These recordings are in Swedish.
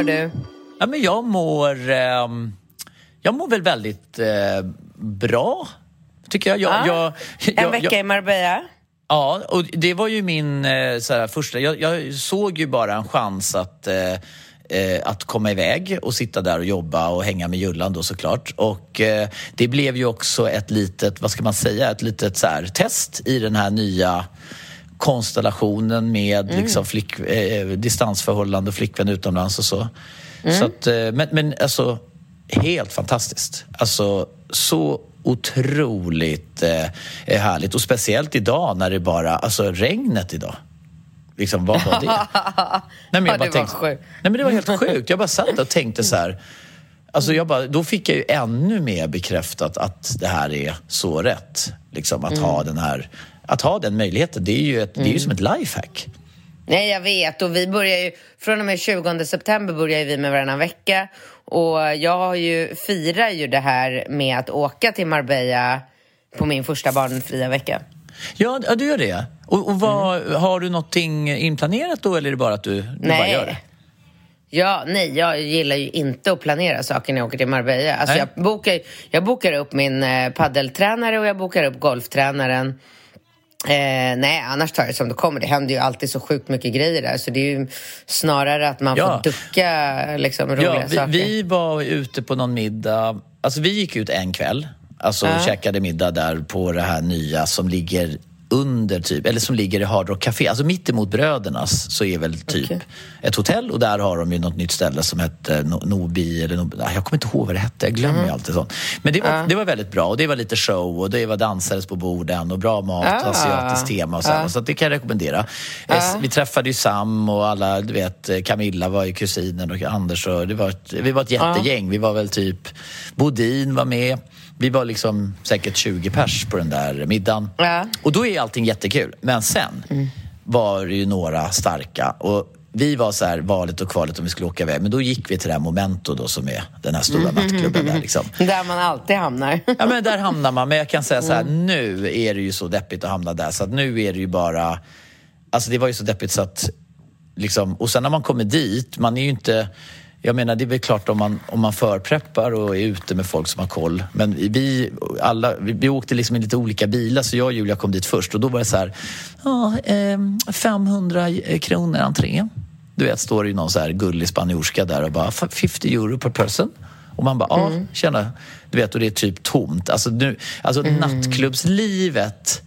Mår du? Ja, men jag mår... ehm, jag mår väl väldigt eh, bra, tycker jag. jag, Ja, jag, En jag- vecka jag, i Marbella. Ja, och det var ju min eh, så här, första... Jag, jag såg ju bara en chans att, eh, eh, att komma iväg och sitta där och jobba och hänga med Jullan då såklart. Och eh, det blev ju också ett litet, vad ska man säga, ett litet så här, test i den här nya konstellationen med liksom flick, eh, distansförhållande och flickvän utomlands och så. så att, eh, men, men alltså, helt fantastiskt. Alltså, så otroligt eh, härligt. Och speciellt idag när det bara, alltså regnet idag. Liksom, vad var det? Nej, men Ja, jag bara det var tänkte, sjukt. nej, men det var helt sjukt. Jag bara satt och tänkte så här. Alltså jag bara, då fick jag ju ännu mer bekräftat att det här är så rätt. Liksom, att, ha den här, att ha den möjligheten, det är ju, ett, det är ju som ett lifehack. Nej, jag vet. Och vi börjar ju, från och med 20 september börjar vi med varannan vecka. Och jag har ju, firar ju det här med att åka till Marbella på min första barnfria vecka. Ja, du gör det. Och, och vad, Har du någonting inplanerat då eller är det bara att du, du bara gör det? Ja, nej, jag gillar ju inte att planera saker när jag åker till Marbella. Alltså Nej. jag, bokar, jag bokar upp min eh, paddeltränare och jag bokar upp golftränaren. Eh, nej, annars tar jag det som det kommer. Det händer ju alltid så sjukt mycket grejer där. Så det är ju snarare att man Ja. får ducka liksom, roliga Ja, vi, saker. vi var ute på någon middag. Alltså vi gick ut en kväll. Alltså Ja. käkade middag där på det här nya som ligger under typ, eller som ligger i Hard Rock Café. Alltså mitt emot Brödernas så är väl typ Okej. ett hotell och där har de ju något nytt ställe som hette No- Nobi eller Nobi. Jag kommer inte ihåg vad det hette, jag glömmer ju alltid sånt. Men det var, det var väldigt bra och det var lite show och det var dansades på borden och bra mat, Ah. asiatiskt tema och så, här. så att det kan jag rekommendera. Eh, Vi träffade ju Sam och alla, du vet, Camilla var ju kusinen och Anders och det var ett, vi var ett jättegäng. Vi var väl typ, Bodin var med. Vi var liksom säkert 20 pers på den där middagen. Ja. Och då är allting jättekul. Men sen var det ju några starka. Och vi var så här valet och kvalet om vi skulle åka iväg. Men då gick vi till det här Momento då som är den här stora nattklubben där liksom. Där man alltid hamnar. Ja men där hamnar man. Men jag kan säga så här, nu är det ju så deppigt att hamna där. Så att nu är det ju bara... Alltså det var ju så deppigt så att... Liksom, och sen när man kommer dit, man är ju inte... Jag menar, det är väl klart om man, om man förpreppar och är ute med folk som har koll. Men vi, alla, vi, vi åkte liksom i lite olika bilar, så jag och Julia kom dit först. Och då var det så här, ja, ehm, 500 kronor entré. Du vet, står det ju någon så här gullig spanjorska där och bara 50 euro per person. Och man bara, ja, tjena. Du vet, och det är typ tomt. Alltså, nu, alltså nattklubbslivet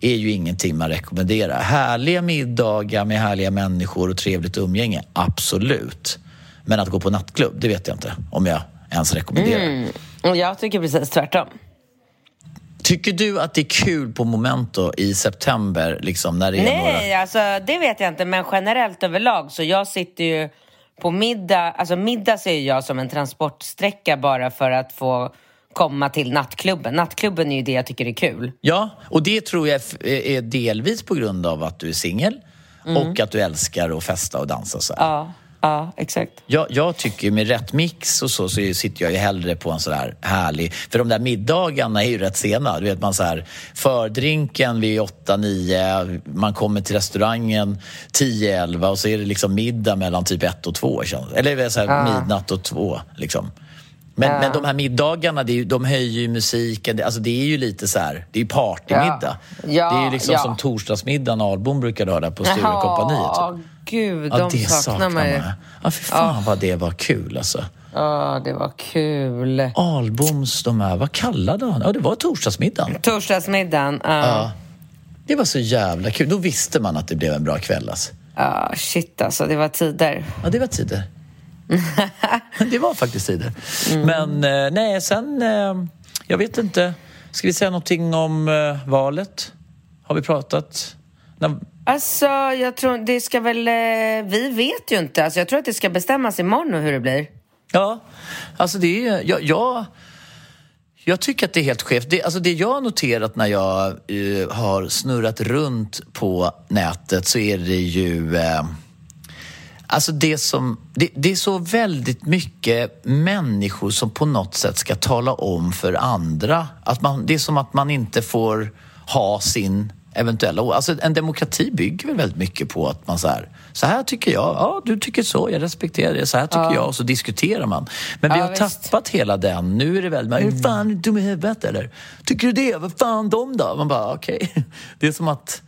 är ju ingenting man rekommenderar. Härliga middagar med härliga människor och trevligt umgänge, absolut. Men att gå på nattklubb, det vet jag inte om jag ens rekommenderar. Och jag tycker precis tvärtom. Tycker du att det är kul på Momento i september, liksom, när det är några... Nej, alltså det vet jag inte. Men generellt överlag så jag sitter ju på middag. Alltså middag ser jag som en transportsträcka bara för att få komma till nattklubben. Nattklubben är ju det jag tycker är kul. Ja, och det tror jag är delvis på grund av att du är singel och att du älskar att festa och dansa. Så här. Ja. Ja, exakt. Jag, jag tycker med rätt mix och så, så sitter jag ju hellre på en sån där härlig... För de där middagarna är ju rätt sena. Du vet, man så här, fördrinken vid 8-9, man kommer till restaurangen 10-11 och så är det liksom middag mellan typ 1 och 2. Eller så här, Ja. midnatt och 2. Liksom. Men, Ja. men de här middagarna, det är de höjer ju musiken. Alltså det är ju lite så här, det är ju partymiddag. Ja. Ja, det är ju liksom som torsdagsmiddagen Albom brukade ha där på Sturecompagniet. Ja, gud, de det saknar man ju. Ja, fy fan vad det var kul alltså. Ja, det var kul. Alboms, de här, vad kallade han? Ja, det var torsdagsmiddagen. Torsdagsmiddagen. Ja. Ja. Det var så jävla kul. Då visste man att det blev en bra kväll alltså. Ja, shit alltså, det var tider. Ja, det var tider. Det var faktiskt tider. Men eh, nej, sen... Eh, jag vet inte. Ska vi säga någonting om eh, valet? Har vi pratat? När, Alltså, jag tror det ska väl... Vi vet ju inte. Alltså, jag tror att det ska bestämmas imorgon hur det blir. Ja, alltså det är... Jag, jag, jag tycker att det är helt skevt. Det, alltså det jag har noterat när jag eh, har snurrat runt på nätet så är det ju... Eh, alltså det som... Det, det är så väldigt mycket människor som på något sätt ska tala om för andra. Att man, det är som att man inte får ha sin eventuella... Alltså en demokrati bygger väl väldigt mycket på att man så här... Så här tycker jag. Ja, du tycker så. Jag respekterar det. Så här tycker jag. Och så diskuterar man. Men vi Ja, har visst. tappat hela den. Nu är det väl... Mm. Är du fan dum i huvudet eller? Tycker du det? Vad fan de då? Man bara, okej. Det är som att...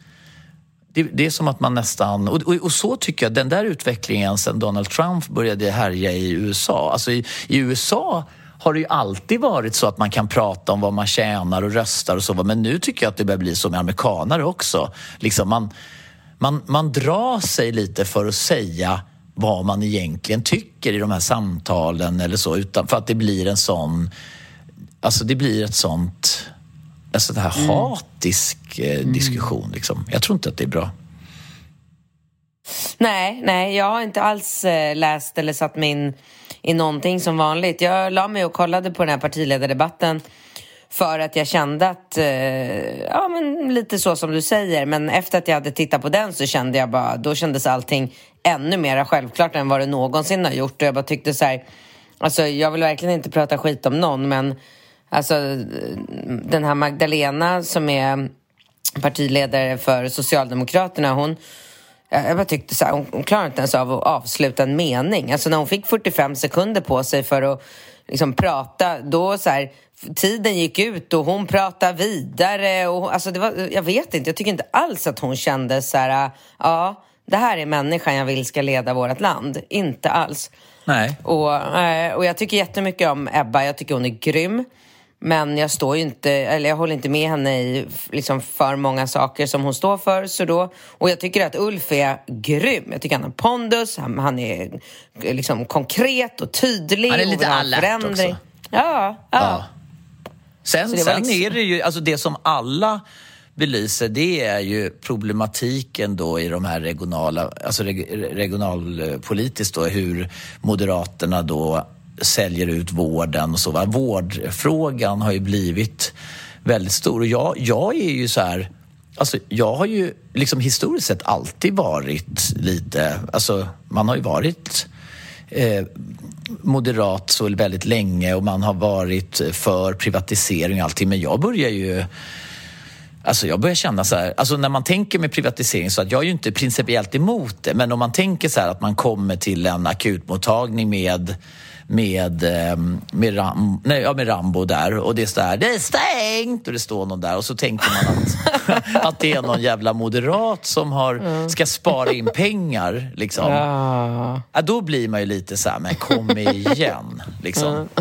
Det, det är som att man nästan... Och, och, och så tycker jag, den där utvecklingen sen Donald Trump började härja i USA. Alltså i, i USA har det ju alltid varit så att man kan prata om vad man tjänar och röstar och så. Men nu tycker jag att det börjar bli så med amerikanare också. Liksom man, man, man drar sig lite för att säga vad man egentligen tycker i de här samtalen eller så. Utan för att det blir en sån... Alltså det blir ett sånt... En sån här hatisk eh, diskussion. Liksom. Jag tror inte att det är bra. Nej, nej, jag har inte alls eh, läst eller satt mig in i någonting som vanligt. Jag la mig och kollade på den här partiledardebatten för att jag kände att, eh, ja men lite så som du säger, men efter att jag hade tittat på den så kände jag bara, då kändes allting ännu mer självklart än vad det någonsin har gjort och jag bara tyckte så här, alltså jag vill verkligen inte prata skit om någon men alltså den här Magdalena som är partiledare för Socialdemokraterna, hon jag bara tyckte så här, hon, hon klarade inte ens av att avsluta en mening. Alltså när hon fick 45 sekunder på sig för att liksom prata, då så här, tiden gick ut och hon pratade vidare. Och, alltså det var, jag vet inte, jag tycker inte alls att hon kände så här, ja, det här är människan jag vill ska leda vårt land. Inte alls. Nej. Och, eh, och jag tycker jättemycket om Ebba, jag tycker hon är grym. Men jag står inte, eller jag håller inte med henne i liksom för många saker som hon står för. Så då, och jag tycker att Ulf är grym. Jag tycker han har pondus, han, han är liksom konkret och tydlig. Han är lite alert också. Ja, ja. Ja. Sen, sen liksom- är det ju, alltså det som alla belyser det är ju problematiken då i de här regionala, alltså reg, regionalpolitiskt då hur Moderaterna då säljer ut vården och så. Va? Vårdfrågan har ju blivit väldigt stor och jag, jag är ju så här Alltså, jag har ju liksom historiskt sett alltid varit lite... Alltså, man har ju varit eh, moderat så väldigt länge och man har varit för privatisering och allting. Men jag börjar ju... Alltså jag börjar känna så här, alltså när man tänker med privatisering så att jag är ju inte principiellt emot det, men om man tänker så här att man kommer till en akutmottagning med med, ehm, med, Ram, nej, ja, med Rambo där och det är så där, det är stängt och det står någon där och så tänker man att, att det är någon jävla moderat som har, ska spara in pengar liksom. Ja. Ja, då blir man ju lite så här, men kom igen. Liksom.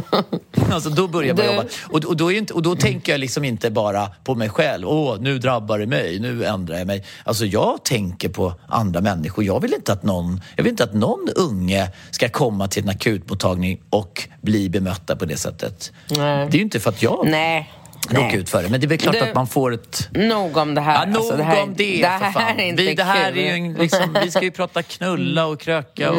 Alltså, då börjar man Du- jobba. Och, och, då är inte, och då tänker jag liksom inte bara på mig själv. Åh, nu drabbar det mig, nu ändrar jag mig. Alltså jag tänker på andra människor. Jag vill inte att någon, jag vill inte att någon unge ska komma till en akutmottagning och bli bemötta på det sättet. Nej. Det är ju inte för att jag Nej. råkar nej. ut för det, men det är väl klart Du- att man får ett Nog om det här. Ja, nog Alltså, det här, om det, det här för fan. är inte vi, det här kul. är ju liksom, vi ska ju prata knulla och kröka och,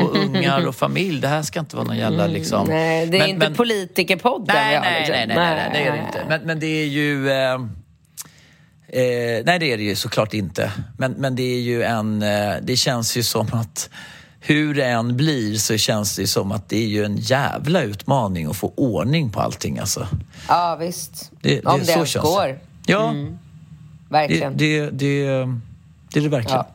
och ungar och familj. Det här ska inte vara någon jävla liksom... Mm. Nej, det är Men- inte men- politikerpodden Nej, vi har. nej, liksom. nej, nej, nej, nej, det är det inte. Men, men det är ju... Eh, eh, nej, det är det ju såklart inte. Men, men det är ju en... Eh, det känns ju som att hur det än blir så känns det som att det är ju en jävla utmaning att få ordning på allting. Alltså. Ja, visst. Det, det, Om det ens går. Ja, Mm. det, Verkligen. det, det, det är det verkligen. Ja.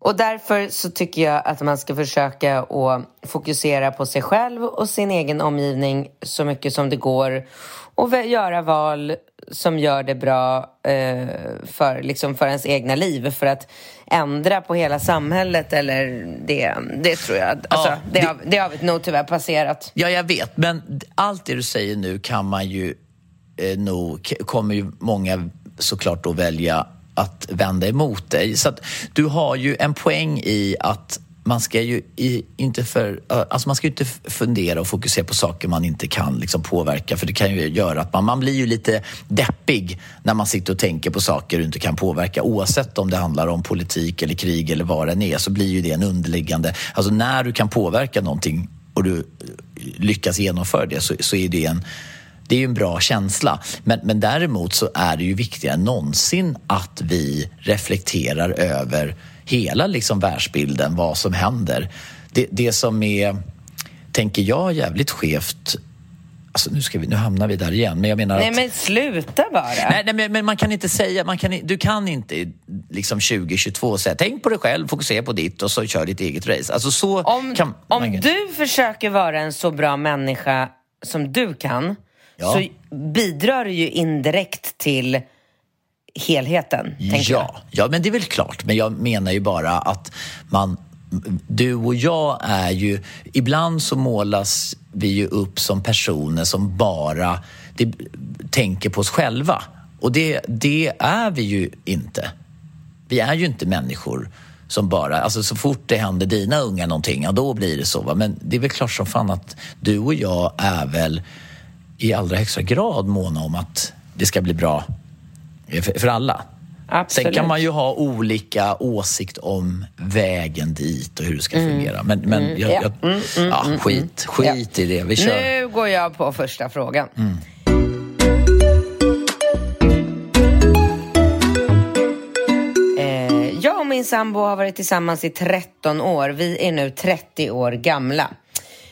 Och därför så tycker jag att man ska försöka att fokusera på sig själv och sin egen omgivning så mycket som det går och göra val som gör det bra eh, för, liksom för ens egna liv. För att ändra på hela samhället, eller det, det tror jag... Alltså, Ja, det, det- har, det har vi nog tyvärr passerat. Ja, jag vet. Men allt det du säger nu kan man ju eh, nog, kommer ju många såklart då välja att vända emot dig. Så att du har ju en poäng i att man ska ju i, inte för, alltså man ska inte fundera och fokusera på saker man inte kan liksom påverka för det kan ju göra att man, man blir ju lite deppig när man sitter och tänker på saker du inte kan påverka oavsett om det handlar om politik eller krig eller vad det än är så blir ju det en underliggande, alltså när du kan påverka någonting och du eh, lyckas genomföra det så, så är det en det är ju en bra känsla. Men, men däremot så är det ju viktigare än någonsin att vi reflekterar över hela liksom världsbilden, vad som händer. Det, det som är, tänker jag, jävligt skevt Alltså nu, ska vi, nu hamnar vi där igen, men jag menar Nej att... men sluta bara. Nej, nej men, men man kan inte säga, man kan, du kan inte liksom 2022 säga tänk på dig själv, fokusera på ditt och så kör ditt eget race. Alltså så Om, kan om man, du försöker vara en så bra människa som du kan Ja. så bidrar du ju indirekt till helheten, tänker jag. Ja, ja, men det är väl klart. Men jag menar ju bara att man... Du och jag är ju... Ibland så målas vi ju upp som personer som bara det, tänker på oss själva. Och det, det är vi ju inte. Vi är ju inte människor som bara... Alltså så fort det händer dina unga någonting, ja då blir det så. Va? Men det är väl klart som fan att du och jag är väl i allra högsta grad måna om att det ska bli bra för, för alla. Absolut. Sen kan man ju ha olika åsikt om vägen dit och hur det ska fungera. Men, men jag, Mm. Ja. jag, Mm, mm, ja, mm, skit, skit i det. Vi kör. Mm. Nu går jag på första frågan. Eh, jag och min sambo har varit tillsammans i 13 år. Vi är nu 30 år gamla.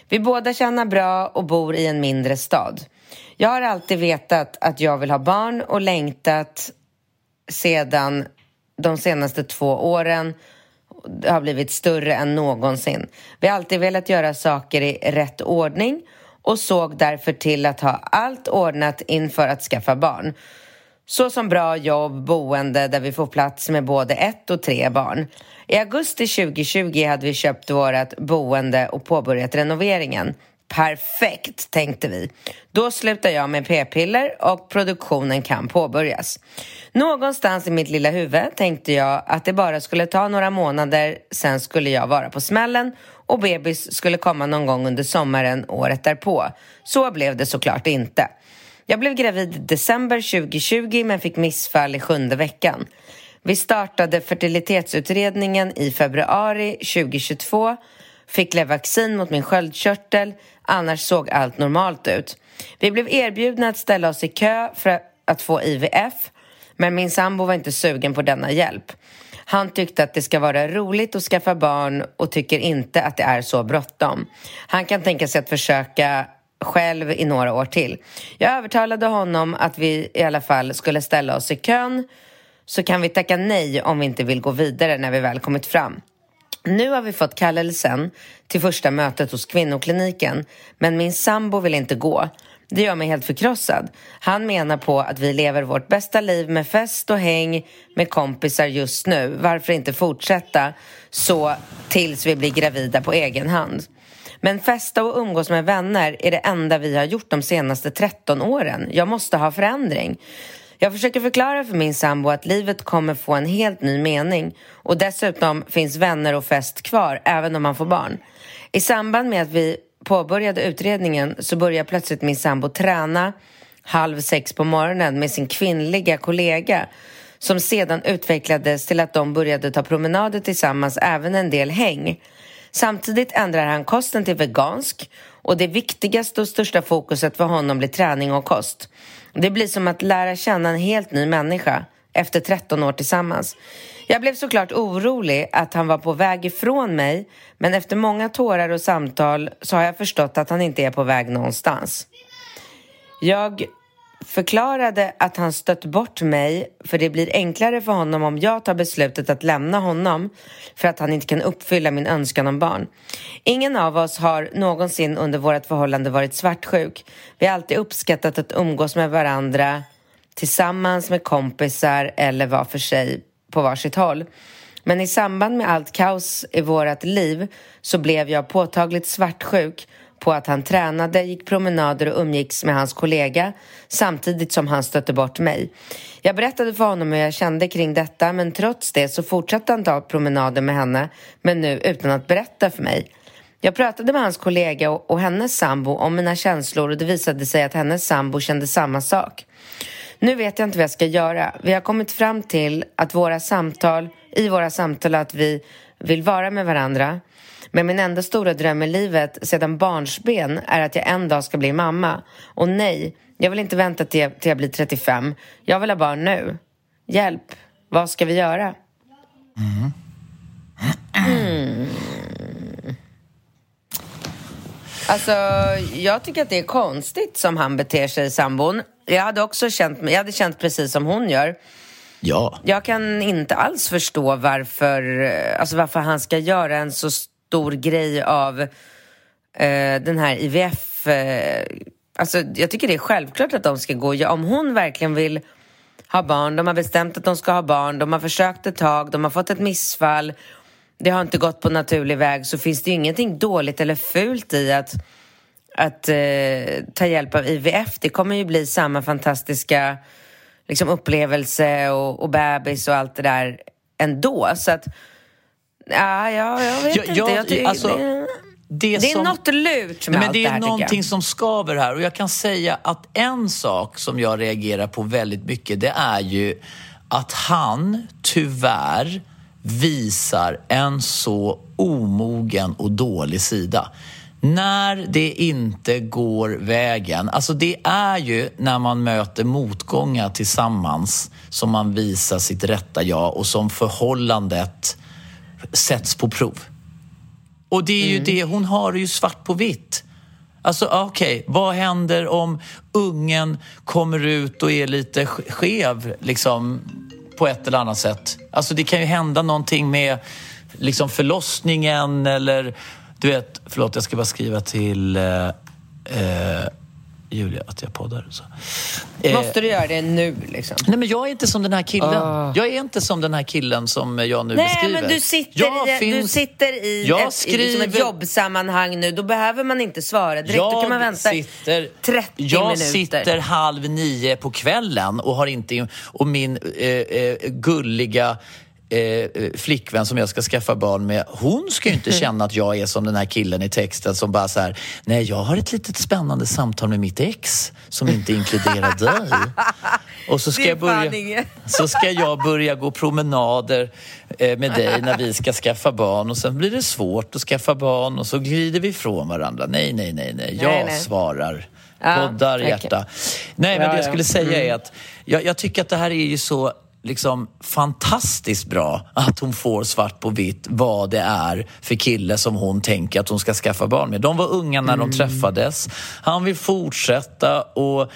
Vi båda tjänar bra och bor i en mindre stad. Jag har alltid vetat att jag vill ha barn och längtat sedan de senaste två åren det har blivit större än någonsin. Vi har alltid velat göra saker i rätt ordning och såg därför till att ha allt ordnat inför att skaffa barn. Så som bra jobb, boende där vi får plats med både ett och tre barn. I augusti 2020 hade vi köpt vårt boende och påbörjat renoveringen. Perfekt, tänkte vi. Då slutar jag med p-piller och produktionen kan påbörjas. Någonstans i mitt lilla huvud tänkte jag att det bara skulle ta några månader, sen skulle jag vara på smällen och bebis skulle komma någon gång under sommaren året därpå. Så blev det såklart inte. Jag blev gravid i december 2020 men fick missfall i sjunde veckan. Vi startade fertilitetsutredningen i februari 2022, fick Levaxin mot min sköldkörtel, annars såg allt normalt ut. Vi blev erbjudna att ställa oss i kö för att få IVF, men min sambo var inte sugen på denna hjälp. Han tyckte att det ska vara roligt att skaffa barn och tycker inte att det är så bråttom. Han kan tänka sig att försöka själv i några år till. Jag övertalade honom att vi i alla fall skulle ställa oss i kön så kan vi tacka nej om vi inte vill gå vidare när vi väl kommit fram. Nu har vi fått kallelsen till första mötet hos kvinnokliniken men min sambo vill inte gå. Det gör mig helt förkrossad. Han menar på att vi lever vårt bästa liv med fest och häng med kompisar just nu. Varför inte fortsätta så tills vi blir gravida på egen hand? Men festa och umgås med vänner är det enda vi har gjort de senaste 13 åren. Jag måste ha förändring. Jag försöker förklara för min sambo att livet kommer få en helt ny mening och dessutom finns vänner och fest kvar även om man får barn. I samband med att vi påbörjade utredningen så började plötsligt min sambo träna halv sex på morgonen med sin kvinnliga kollega som sedan utvecklades till att de började ta promenader tillsammans, även en del häng. Samtidigt ändrar han kosten till vegansk och det viktigaste och största fokuset för honom blir träning och kost. Det blir som att lära känna en helt ny människa efter 13 år tillsammans. Jag blev såklart orolig att han var på väg ifrån mig men efter många tårar och samtal så har jag förstått att han inte är på väg någonstans. Jag förklarade att han stött bort mig för det blir enklare för honom om jag tar beslutet att lämna honom för att han inte kan uppfylla min önskan om barn. Ingen av oss har någonsin under vårt förhållande varit svartsjuk. Vi har alltid uppskattat att umgås med varandra tillsammans med kompisar eller var för sig på varsitt håll. Men i samband med allt kaos i vårt liv så blev jag påtagligt svartsjuk på att han tränade, gick promenader och umgicks med hans kollega samtidigt som han stötte bort mig. Jag berättade för honom hur jag kände kring detta men trots det så fortsatte han ta promenader med henne men nu utan att berätta för mig. Jag pratade med hans kollega och, och hennes sambo om mina känslor och det visade sig att hennes sambo kände samma sak. Nu vet jag inte vad jag ska göra. Vi har kommit fram till att våra samtal, i våra samtal att vi vill vara med varandra. Men min enda stora dröm i livet sedan barnsben är att jag en dag ska bli mamma. Och nej, jag vill inte vänta till jag, till jag blir 35. Jag vill ha barn nu. Hjälp, vad ska vi göra? Mm. Alltså, jag tycker att det är konstigt som han beter sig, sambon. Jag hade också känt, jag hade känt precis som hon gör. Ja. Jag kan inte alls förstå varför, alltså varför han ska göra en så stor grej av eh, den här IVF... Eh, alltså, jag tycker det är självklart att de ska gå. Ja, om hon verkligen vill ha barn, de har bestämt att de ska ha barn, de har försökt ett tag, de har fått ett missfall, det har inte gått på naturlig väg, så finns det ju ingenting dåligt eller fult i att, att eh, ta hjälp av IVF. Det kommer ju bli samma fantastiska liksom, upplevelse och, och bebis och allt det där ändå. Så att Ja, ja jag vet jag, inte. Jag, jag alltså, det, det, det är något lurt med nej, allt det Det är någonting som skaver här och jag kan säga att en sak som jag reagerar på väldigt mycket det är ju att han tyvärr visar en så omogen och dålig sida. När det inte går vägen, alltså det är ju när man möter motgångar tillsammans som man visar sitt rätta jag och som förhållandet sätts på prov. Och det är ju mm. det, hon har det ju svart på vitt. Alltså okej, okay, vad händer om ungen kommer ut och är lite skev liksom på ett eller annat sätt? Alltså det kan ju hända någonting med liksom förlossningen eller du vet, förlåt jag ska bara skriva till eh, eh, Julia att jag poddar. Så. Måste du göra det nu liksom? Nej men jag är inte som den här killen. Oh. Jag är inte som den här killen som jag nu Nej, beskriver. Nej men du sitter i, finns... du sitter i jag ett, skriver... liksom ett jobbsammanhang nu. Då behöver man inte svara direkt. Jag Då kan man vänta sitter... 30 jag minuter. Jag sitter halv nio på kvällen och har inte... Och min eh, eh, gulliga Eh, eh, flickvän som jag ska skaffa barn med, hon ska ju inte känna att jag är som den här killen i texten som bara så här, nej jag har ett litet spännande samtal med mitt ex som inte inkluderar dig. Och så ska, jag börja, så ska jag börja gå promenader eh, med dig när vi ska skaffa barn och sen blir det svårt att skaffa barn och så glider vi ifrån varandra. Nej, nej, nej, nej. Jag nej, nej. svarar. Poddar, ja, hjärta. Nej, men det jag skulle säga är att jag, jag tycker att det här är ju så liksom fantastiskt bra att hon får svart på vitt vad det är för kille som hon tänker att hon ska skaffa barn med. De var unga när mm. de träffades. Han vill fortsätta och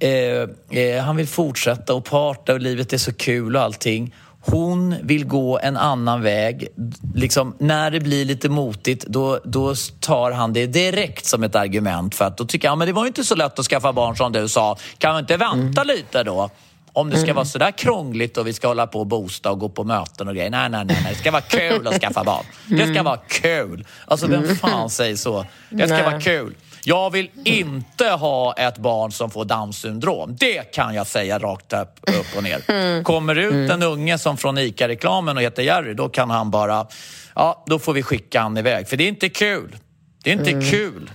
eh, eh, han vill fortsätta och parta och livet är så kul och allting. Hon vill gå en annan väg. Liksom, när det blir lite motigt, då, då tar han det direkt som ett argument för att då tycker han, men det var ju inte så lätt att skaffa barn som du sa. Kan vi inte vänta mm. lite då? Om det ska mm. vara sådär krångligt och vi ska hålla på och boosta och gå på möten och grejer. Nej, nej, nej. nej. Det ska vara kul att skaffa barn. Det ska mm. vara kul. Alltså, vem mm. fan säger så? Det ska nej. vara kul. Jag vill inte ha ett barn som får Downs syndrom. Det kan jag säga rakt upp, upp och ner. Kommer ut en unge som från ICA-reklamen och heter Jerry, då kan han bara... Ja, då får vi skicka han iväg. För det är inte kul. Det är inte kul.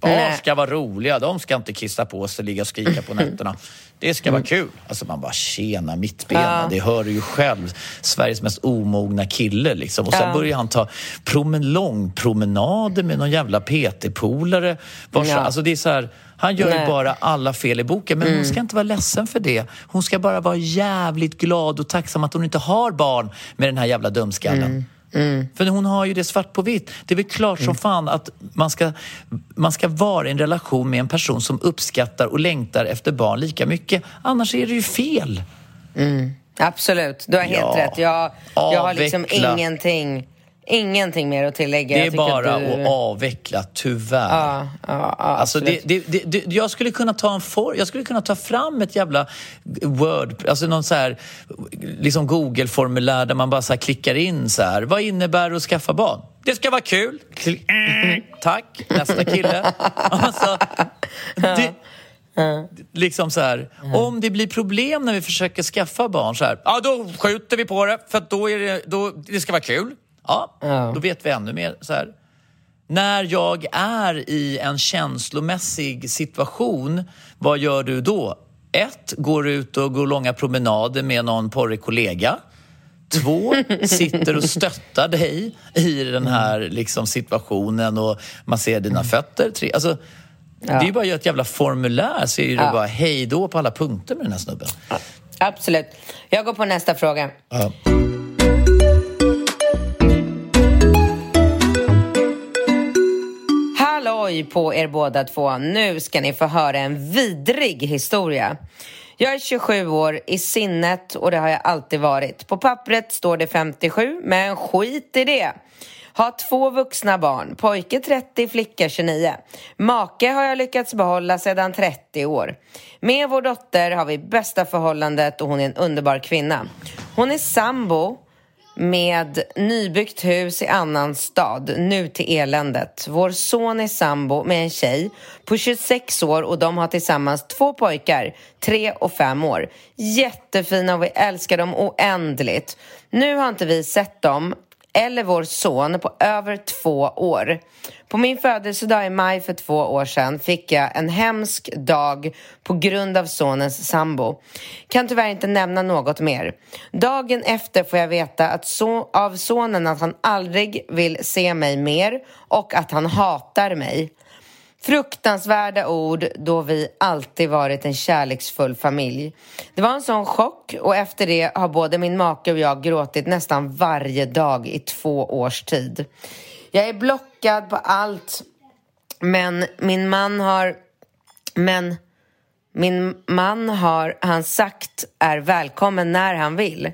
Barn ska vara roliga. De ska inte kissa på sig ligga och skrika på nätterna. Det ska vara kul. Alltså man bara, tjena mittbena, det hör du ju själv. Sveriges mest omogna kille liksom. Och sen Ja. börjar han ta promen långpromenader med någon jävla PT-polare. Ja. Alltså det är så här, han gör ju Nej. bara alla fel i boken. Men hon ska inte vara ledsen för det. Hon ska bara vara jävligt glad och tacksam att hon inte har barn med den här jävla dumskallen. För hon har ju det svart på vitt. Det är väl klart som fan att man ska, man ska vara i en relation med en person som uppskattar och längtar efter barn lika mycket. Annars är det ju fel. Absolut, du har helt Ja. rätt. Jag, jag har liksom ingenting, ingenting mer att tillägga. Det är bara du... att avveckla, tyvärr. Ja, ja, ja, Alltså det, det, det, det, jag, skulle kunna ta en for, jag skulle kunna ta fram ett jävla Word, alltså någon så här, liksom Google-formulär där man bara så här klickar in så här. Vad innebär det att skaffa barn? Det ska vara kul. Kli- Tack, nästa kille. Alltså, det, liksom så här, om det blir problem när vi försöker skaffa barn så här, ja då skjuter vi på det för att då är det, då, det ska vara kul. Ja, Ja. då vet vi ännu mer så här. När jag är i en känslomässig situation, vad gör du då? Ett, går ut och går långa promenader med någon porrig kollega. Två, sitter och stöttar dig i den här liksom, situationen och man ser dina fötter. Tre, alltså, Det är ju bara att göra ett jävla formulär så är det Ja. bara hej då på alla punkter med den här snubben. Absolut. Jag går på nästa fråga. Ja. Oj på er båda två. Nu ska ni få höra en vidrig historia. Jag är 27 år i sinnet och det har jag alltid varit. På pappret står det 57, men skit i det. Har två vuxna barn, pojke 30, flicka 29. Make har jag lyckats behålla sedan 30 år. Med vår dotter har vi bästa förhållandet och hon är en underbar kvinna. Hon är sambo med nybyggt hus i annan stad, nu till eländet. Vår son är sambo med en tjej på 26 år och de har tillsammans två pojkar, tre och fem år. Jättefina och vi älskar dem oändligt. Nu har inte vi sett dem eller vår son på över två år. På min födelsedag i maj för två år sedan fick jag en hemsk dag på grund av sonens sambo. Kan tyvärr inte nämna något mer. Dagen efter får jag veta att so av sonen att han aldrig vill se mig mer och att han hatar mig. Fruktansvärda ord då vi alltid varit en kärleksfull familj. Det var en sån chock och efter det har både min make och jag gråtit nästan varje dag i två års tid. Jag är blockad på allt men min man har... Men min man har han sagt är välkommen när han vill.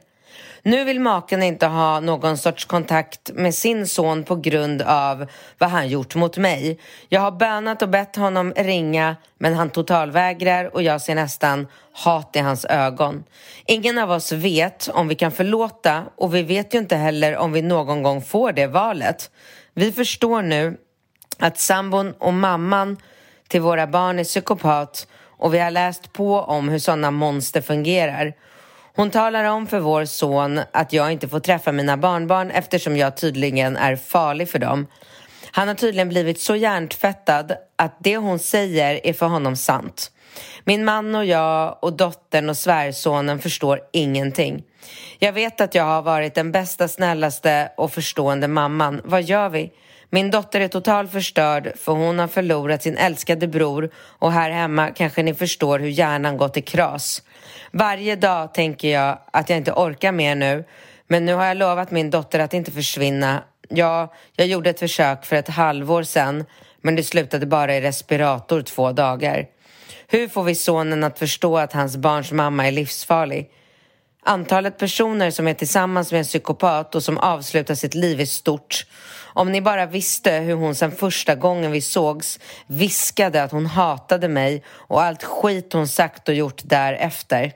Nu vill maken inte ha någon sorts kontakt med sin son på grund av vad han gjort mot mig. Jag har bönat och bett honom ringa men han totalvägrar och jag ser nästan hat i hans ögon. Ingen av oss vet om vi kan förlåta och vi vet ju inte heller om vi någon gång får det valet. Vi förstår nu att sambon och mamman till våra barn är psykopat och vi har läst på om hur sådana monster fungerar. Hon talar om för vår son att jag inte får träffa mina barnbarn eftersom jag tydligen är farlig för dem. Han har tydligen blivit så hjärntvättad att det hon säger är för honom sant. Min man och jag och dottern och svärsonen förstår ingenting. Jag vet att jag har varit den bästa, snällaste och förstående mamman. Vad gör vi? Min dotter är totalt förstörd för hon har förlorat sin älskade bror och här hemma kanske ni förstår hur hjärnan gått i kras. Varje dag tänker jag att jag inte orkar mer nu men nu har jag lovat min dotter att inte försvinna. Ja, jag gjorde ett försök för ett halvår sedan men det slutade bara i respirator två dagar. Hur får vi sonen att förstå att hans barns mamma är livsfarlig? Antalet personer som är tillsammans med en psykopat och som avslutar sitt liv är stort. Om ni bara visste hur hon sen första gången vi sågs viskade att hon hatade mig och allt skit hon sagt och gjort därefter.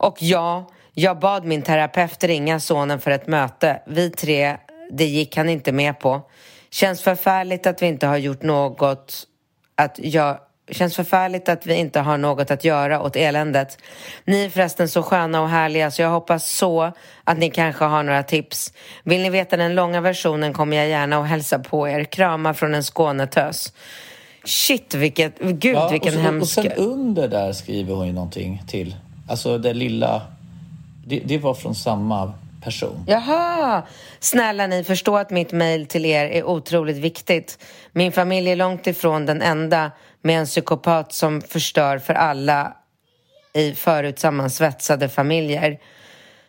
Och ja, jag bad min terapeut ringa sonen för ett möte. Vi tre, det gick han inte med på. Känns förfärligt att vi inte har gjort något att jag Känns förfärligt att vi inte har något att göra åt eländet. Ni är förresten så sköna och härliga så jag hoppas så att ni kanske har några tips. Vill ni veta den långa versionen kommer jag gärna och hälsa på er. Kramar från en Skånetös. Shit, vilket, gud Ja, vilken och, så, hemsk... och sen under där skriver hon ju någonting till. Alltså det lilla... Det, det var från samma person. Jaha! Snälla ni, förstå att mitt mejl till er är otroligt viktigt. Min familj är långt ifrån den enda med en psykopat som förstör för alla i förut sammansvetsade familjer.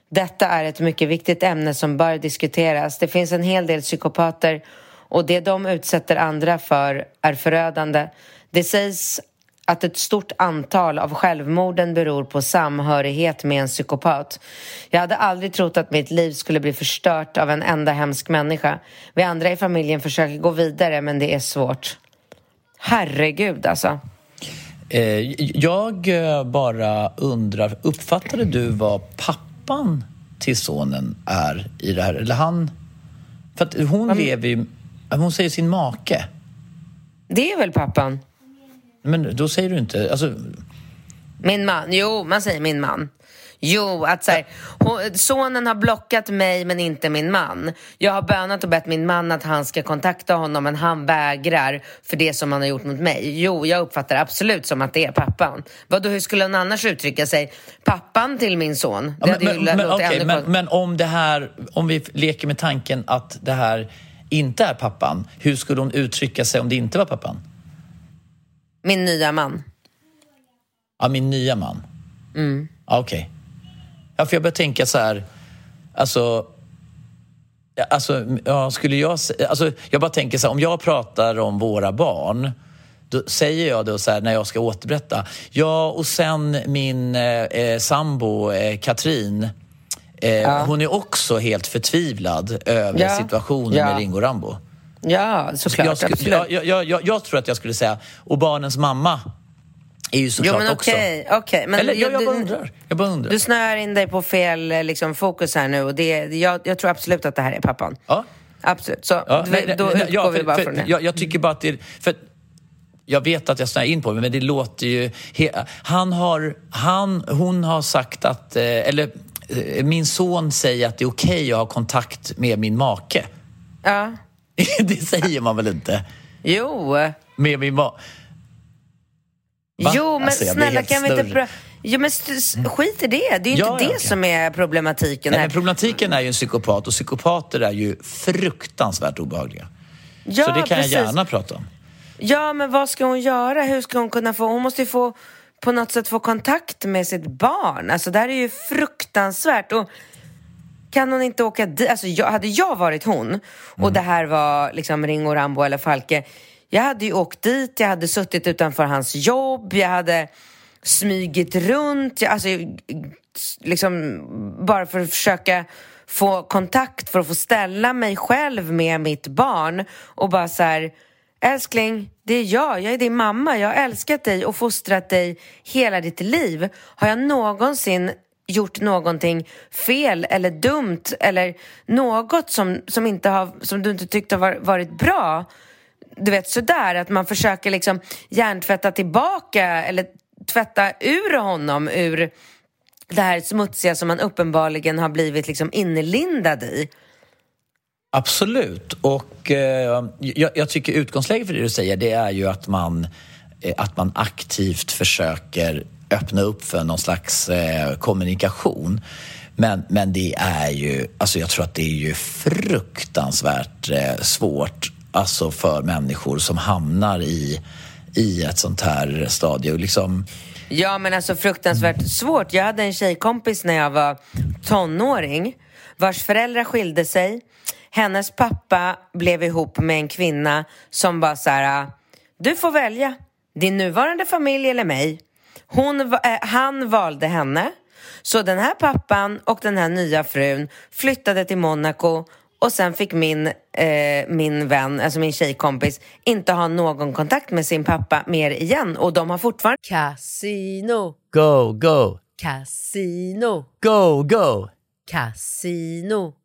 Detta är ett mycket viktigt ämne som bör diskuteras. Det finns en hel del psykopater och det de utsätter andra för är förödande. Det sägs att ett stort antal av självmorden beror på samhörighet med en psykopat. Jag hade aldrig trott att mitt liv skulle bli förstört av en enda hemsk människa. Vi andra i familjen försöker gå vidare, men det är svårt. Herregud, alltså. Eh, jag eh, bara undrar, uppfattade du vad pappan till sonen är i det här? Eller han... För att hon lever ju... Hon säger sin make. Det är väl pappan? Men då säger du inte... Alltså, Min man. Jo, man säger min man. Jo, att så här, sonen har blockat mig men inte min man. Jag har bönat och bett min man att han ska kontakta honom men han vägrar för det som han har gjort mot mig. Jo, jag uppfattar absolut som att det är pappan. Vadå, hur skulle han annars uttrycka sig? Pappan till min son? Ja, men, men, men, ännu men, men om det här, om vi leker med tanken att det här inte är pappan, hur skulle hon uttrycka sig om det inte var pappan? Min nya man. Ja, min nya man. Mm. Ja, Okej. Ja, för jag börjar tänka så här, alltså... ja, Alltså, ja, skulle jag... Alltså, jag bara tänker så här, om jag pratar om våra barn då säger jag då så här när jag ska återberätta. Ja, och sen min eh, eh, sambo eh, Katrin. Eh, Hon är också helt förtvivlad över Ja. situationen Ja. med Ringo Rambo. Ja, såklart. jag, skulle, absolut. jag, jag, jag, jag tror att jag skulle säga, och barnens mamma är ju Jo, såklart men också. okej. okej, men Eller jag, jag bara undrar. Jag bara undrar. Du snör in dig på fel eh, liksom, fokus här nu och det, jag, jag tror absolut att det här är pappan. Ja. Absolut, så Ja, vi, nej, nej, då nej, utgår ja, vi för- bara för från det. Jag, jag tycker bara att det... För jag vet att jag snöar in på det, men det låter ju... He, han har... Han, hon har sagt att... eh, Eller eh, min son säger att det är okej att ha kontakt med min make. Ja. det säger man väl inte? Jo, Med min ma... Va? jo men Alltså, snälla kan vi inte... snurrig. Pra- jo men s- skit i det, det är ju inte Ja, det ja, okej. som är problematiken Nej, problematiken är ju en psykopat och psykopater är ju fruktansvärt obehagliga. ja, Så det kan precis. jag gärna prata om. Ja, men vad ska hon göra? Hur ska hon kunna få... Hon måste ju få på något sätt få kontakt med sitt barn. Alltså det här är ju fruktansvärt. Och kan hon inte åka dit? Alltså jag, hade jag varit hon och Mm. det här var liksom Ringo, Rambo eller Falke. Jag hade ju åkt dit, jag hade suttit utanför hans jobb, jag hade smygit runt. Jag, alltså, liksom bara för att försöka få kontakt, för att få ställa mig själv med mitt barn och bara så här Älskling, det är jag. Jag är din mamma. Jag har älskat dig och fostrat dig hela ditt liv. Har jag någonsin gjort någonting fel eller dumt eller något som, som, inte har, som du inte tyckte har varit bra? Du vet sådär, att man försöker liksom hjärntvätta tillbaka eller tvätta ur honom ur det här smutsiga som man uppenbarligen har blivit liksom inlindad i. Absolut. Och eh, jag, jag tycker utgångsläget för det du säger det är ju att man, eh, att man aktivt försöker öppna upp för någon slags eh, kommunikation. Men, men det är ju, alltså jag tror att det är ju fruktansvärt eh, svårt alltså för människor som hamnar i, i ett sånt här stadie. Och liksom, Ja, men alltså fruktansvärt svårt. Jag hade en tjejkompis när jag var tonåring vars föräldrar skilde sig. Hennes pappa blev ihop med en kvinna som bara så här, du får välja din nuvarande familj eller mig. Hon, eh, han valde henne. Så den här pappan och den här nya frun flyttade till Monaco och sen fick min, eh, min vän, alltså min tjejkompis, inte ha någon kontakt med sin pappa mer igen. Och de har fortfarande Casino, go, go, casino, go, go! casino.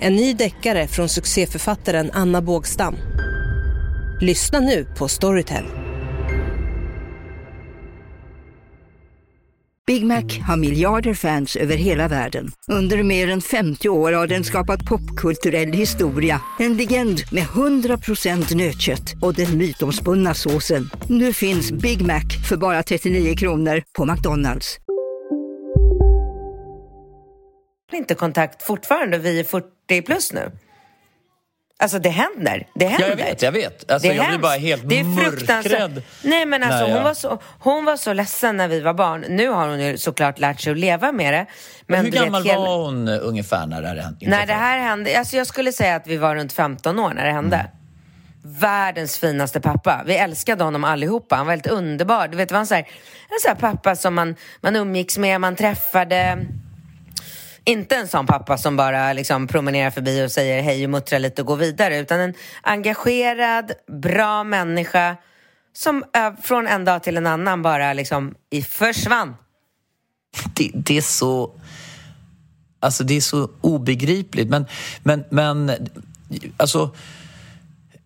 En ny deckare från succéförfattaren Anna Bågstam. Lyssna nu på Storytel. Big Mac har miljarder fans över hela världen. Under mer än 50 år har den skapat popkulturell historia. En legend med 100% nötkött och den mytomspunna såsen. Nu finns Big Mac för bara 39 kronor på McDonalds inte kontakt fortfarande. Vi är 40 plus nu. Alltså det händer. Det händer. Ja, jag vet, jag vet. Alltså, det jag blir bara helt det är mörkrädd. Nej men alltså när jag- hon, var så, hon var så ledsen när vi var barn. Nu har hon ju såklart lärt sig att leva med det. Men Hur du vet, gammal hela- var hon eh, ungefär när det här hände? När det här hände, alltså jag skulle säga att vi var runt 15 år när det hände. Mm. Världens finaste pappa. Vi älskade honom allihopa. Han var helt underbar. Du vet, det var en sån här, en sån här pappa som man, man umgicks med, man träffade. Inte en sån pappa som bara liksom promenerar förbi och säger hej och muttrar lite och går vidare. Utan en engagerad, bra människa som från en dag till en annan bara liksom försvann. det, det är så... Alltså det är så obegripligt. Men, men, men alltså...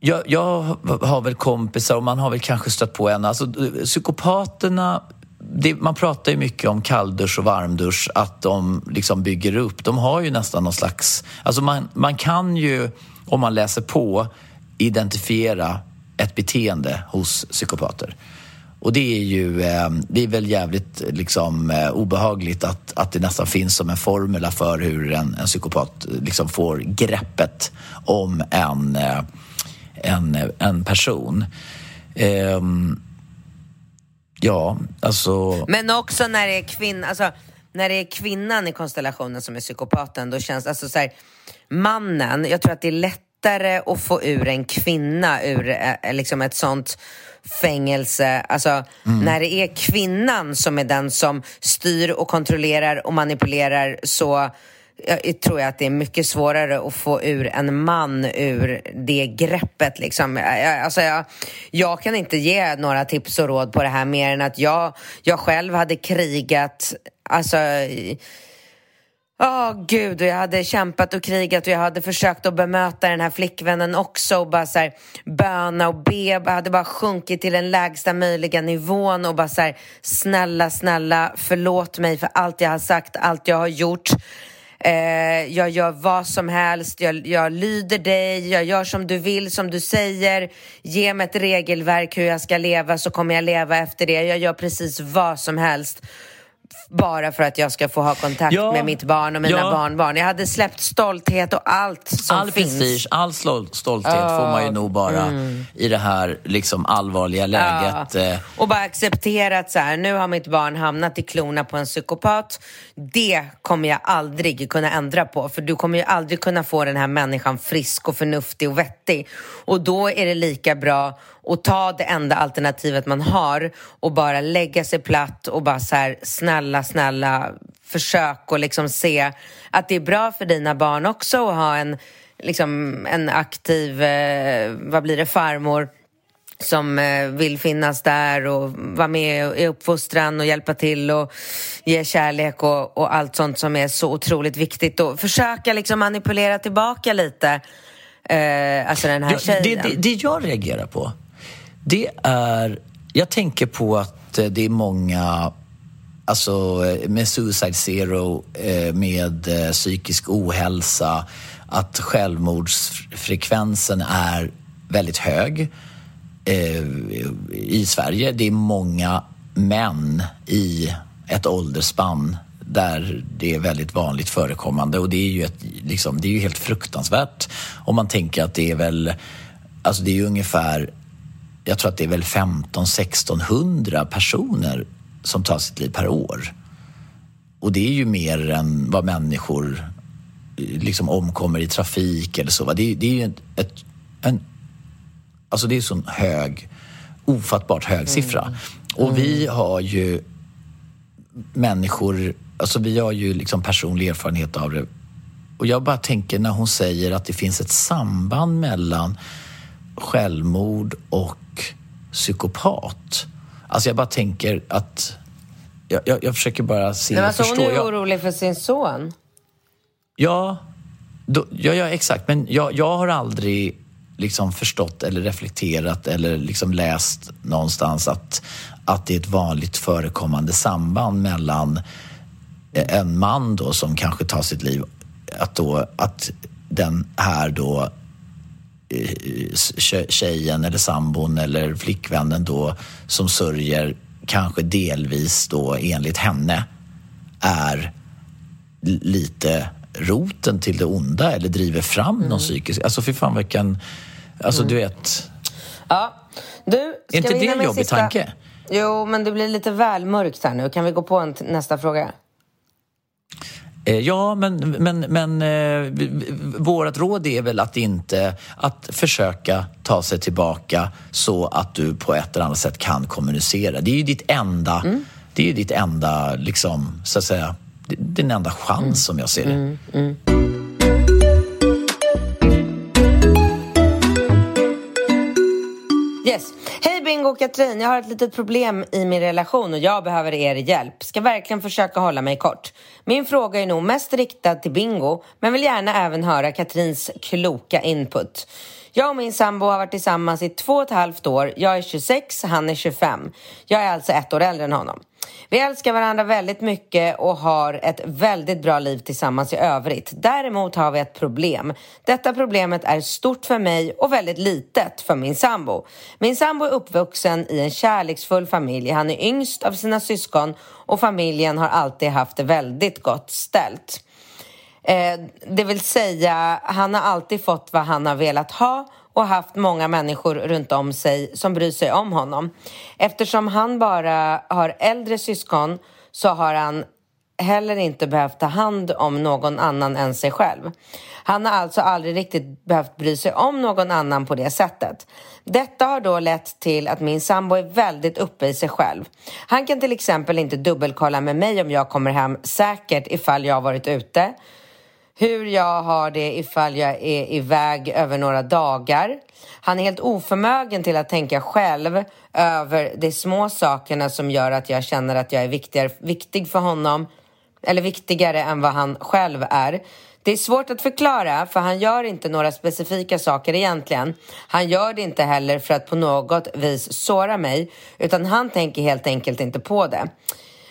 Jag, jag har väl kompisar och man har väl kanske stött på en. Alltså, psykopaterna, det, man pratar ju mycket om kalldusch och varmdusch, att de liksom bygger upp. De har ju nästan någon slags... Alltså man, man kan ju, om man läser på, identifiera ett beteende hos psykopater. Och det är ju eh, det är väl jävligt liksom, eh, obehagligt att, att det nästan finns som en formula för hur en, en psykopat liksom får greppet om en, eh, en, en person. Ehm, ja, alltså... Men också när det är kvinna, alltså när det är kvinnan i konstellationen som är psykopaten, då känns alltså så här, mannen, jag tror att det är lättare att få ur en kvinna ur eh, liksom ett sånt fängelse, alltså när det är kvinnan som är den som styr och kontrollerar och manipulerar så jag tror jag att det är mycket svårare att få ur en man ur det greppet. Liksom. Jag, alltså jag, jag kan inte ge några tips och råd på det här mer än att jag, jag själv hade krigat alltså, Ja, oh, gud, och jag hade kämpat och krigat och jag hade försökt att bemöta den här flickvännen också och bara så här, böna och be. Jag hade bara sjunkit till den lägsta möjliga nivån och bara så här, snälla, snälla, förlåt mig för allt jag har sagt, allt jag har gjort. Eh, jag gör vad som helst, jag, jag lyder dig, jag gör som du vill, som du säger. Ge mig ett regelverk hur jag ska leva så kommer jag leva efter det. Jag gör precis vad som helst bara för att jag ska få ha kontakt Ja. med mitt barn och mina Ja. barnbarn. Jag hade släppt stolthet och allt som all finns. prestige, all stol- stolthet får man ju nog bara i det här liksom allvarliga läget. Ja. eh, Och bara accepterat så här, nu har mitt barn hamnat i klorna på en psykopat. Det kommer jag aldrig kunna ändra på, för du kommer ju aldrig kunna få den här människan frisk och förnuftig och vettig. Och då är det lika bra att ta det enda alternativet man har och bara lägga sig platt och bara så här, snälla, snälla, försök och liksom se att det är bra för dina barn också att ha en, liksom, en aktiv, eh, vad blir det, farmor som eh, vill finnas där och vara med i uppfostran och hjälpa till och ge kärlek och, och allt sånt som är så otroligt viktigt och försöka liksom manipulera tillbaka lite eh, alltså den här Ja, tjejen. det, det, det jag reagerar på, det är... Jag tänker på att att eh, det är många alltså eh, med Suicide Zero, eh, med eh, psykisk ohälsa, att självmordsfrekvensen är väldigt hög i Sverige. Det är många män i ett åldersspann där det är väldigt vanligt förekommande och det är ju, ett, liksom, det är ju helt fruktansvärt om man tänker att det är väl, alltså det är ungefär, jag tror att det är väl 15 1600 personer som tar sitt liv per år. Och det är ju mer än vad människor liksom omkommer i trafik eller så. Det är, det är ju ett, ett, en, alltså det är så hög, ofattbart hög siffra. Mm. Och vi har ju människor, alltså vi har ju liksom personlig erfarenhet av det. Och jag bara tänker när hon säger att det finns ett samband mellan självmord och psykopat. Alltså jag bara tänker att... Jag, jag, jag försöker bara se Men alltså. Hon är orolig för sin son. Ja, då, ja, ja exakt. Men jag, jag har aldrig liksom förstått eller reflekterat eller liksom läst någonstans att, att det är ett vanligt förekommande samband mellan en man då som kanske tar sitt liv, att, då, att den här då eh, tjejen eller sambon eller flickvännen då som sörjer kanske delvis då enligt henne är lite roten till det onda eller driver fram mm. någon psykisk... Alltså fy fan vilken... Alltså mm. du vet... Ja. Du, är inte det en jobbig sista... tanke? Jo, men det blir lite väl mörkt här nu. Kan vi gå på en nästa fråga? Eh, ja, men, men, men eh, vårt råd är väl att inte att försöka ta sig tillbaka så att du på ett eller annat sätt kan kommunicera. Det är ju ditt enda, mm. det är ju ditt enda, liksom, så att säga, din enda chans mm. som jag ser det. Mm. Mm. Yes. Bingo och Katrin, jag har ett litet problem i min relation och jag behöver er hjälp. Ska verkligen försöka hålla mig kort. Min fråga är nog mest riktad till Bingo, men vill gärna även höra Katrins kloka input. Jag och min sambo har varit tillsammans i två och ett halvt år. Jag är 26, han är 25. Jag är alltså ett år äldre än honom. Vi älskar varandra väldigt mycket och har ett väldigt bra liv tillsammans i övrigt. Däremot har vi ett problem. Detta problemet är stort för mig och väldigt litet för min sambo. Min sambo är uppvuxen i en kärleksfull familj. Han är yngst av sina syskon och familjen har alltid haft det väldigt gott ställt. Eh, det vill säga, han har alltid fått vad han har velat ha och haft många människor runt om sig som bryr sig om honom. Eftersom han bara har äldre syskon så har han heller inte behövt ta hand om någon annan än sig själv. Han har alltså aldrig riktigt behövt bry sig om någon annan på det sättet. Detta har då lett till att min sambo är väldigt uppe i sig själv. Han kan till exempel inte dubbelkolla med mig om jag kommer hem säkert ifall jag har varit ute hur jag har det ifall jag är iväg över några dagar. Han är helt oförmögen till att tänka själv över de små sakerna som gör att jag känner att jag är viktigare, viktig för honom eller viktigare än vad han själv är. Det är svårt att förklara för han gör inte några specifika saker egentligen. Han gör det inte heller för att på något vis såra mig utan han tänker helt enkelt inte på det.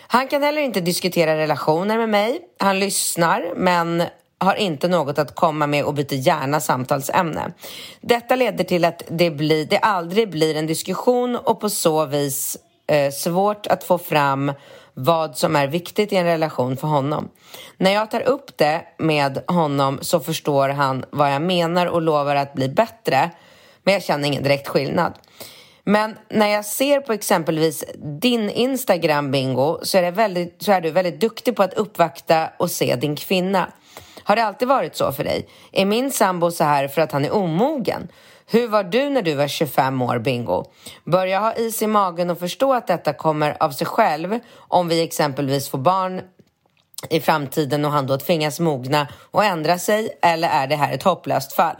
Han kan heller inte diskutera relationer med mig. Han lyssnar men har inte något att komma med och byter gärna samtalsämne. Detta leder till att det, blir, det aldrig blir en diskussion och på så vis eh, svårt att få fram vad som är viktigt i en relation för honom. När jag tar upp det med honom så förstår han vad jag menar och lovar att bli bättre men jag känner ingen direkt skillnad. Men när jag ser på exempelvis din Instagram bingo så är, det väldigt, så är du väldigt duktig på att uppvakta och se din kvinna. Har det alltid varit så för dig? Är min sambo så här för att han är omogen? Hur var du när du var 25 år, Bingo? Bör jag ha is i magen och förstå att detta kommer av sig själv om vi exempelvis får barn i framtiden och han då tvingas mogna och ändra sig eller är det här ett hopplöst fall?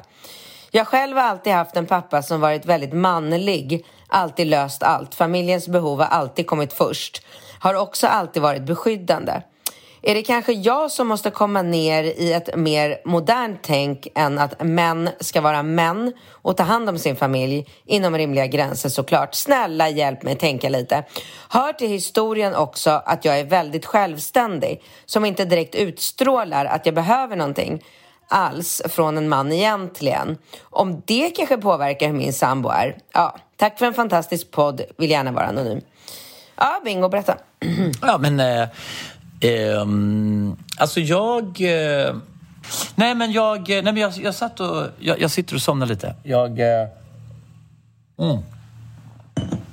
Jag själv har alltid haft en pappa som varit väldigt manlig, alltid löst allt. Familjens behov har alltid kommit först. Har också alltid varit beskyddande. Är det kanske jag som måste komma ner i ett mer modernt tänk än att män ska vara män och ta hand om sin familj inom rimliga gränser såklart. Snälla hjälp mig tänka lite. Hör till historien också att jag är väldigt självständig som inte direkt utstrålar att jag behöver någonting alls från en man egentligen. Om det kanske påverkar hur min sambo är. Ja, tack för en fantastisk podd. Vill gärna vara anonym. Ja, Bingo, berätta. ja, men... Eh, eh, alltså jag... Eh, nej, men jag... Nej, men jag, jag satt och... Jag, jag sitter och somnar lite. Jag... Eh, mm.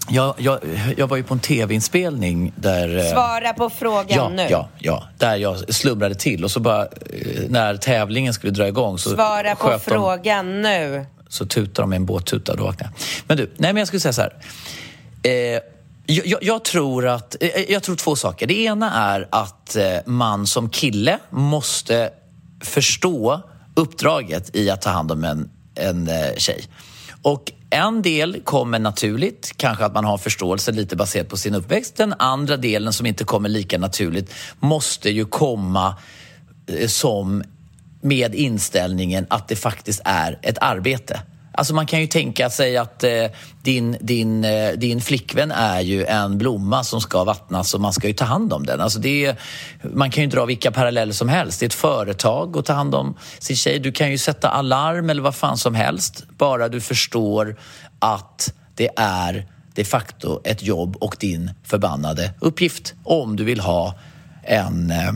Jag, jag, jag var ju på en tv-inspelning där... Eh, Svara på frågan ja, nu. Ja, ja, där jag slumrade till och så bara eh, när tävlingen skulle dra igång så Svara på frågan de, nu. Så tutade de med en båttuta och då vaknade jag. Men du, nej men jag skulle säga så här. Eh, jag, jag, tror att, eh, eh, jag tror två saker. Det ena är att eh, man som kille måste förstå uppdraget i att ta hand om en, en tjej. Och en del kommer naturligt, kanske att man har förståelse lite baserat på sin uppväxt. Den andra delen som inte kommer lika naturligt måste ju komma som med inställningen att det faktiskt är ett arbete. Alltså man kan ju tänka sig att eh, din, din, eh, din flickvän är ju en blomma som ska vattnas och man ska ju ta hand om den. Alltså det är, man kan ju dra vilka paralleller som helst. Det är ett företag att ta hand om sin tjej. Du kan ju sätta alarm eller vad fan som helst bara du förstår att det är de facto ett jobb och din förbannade uppgift om du vill ha en, eh,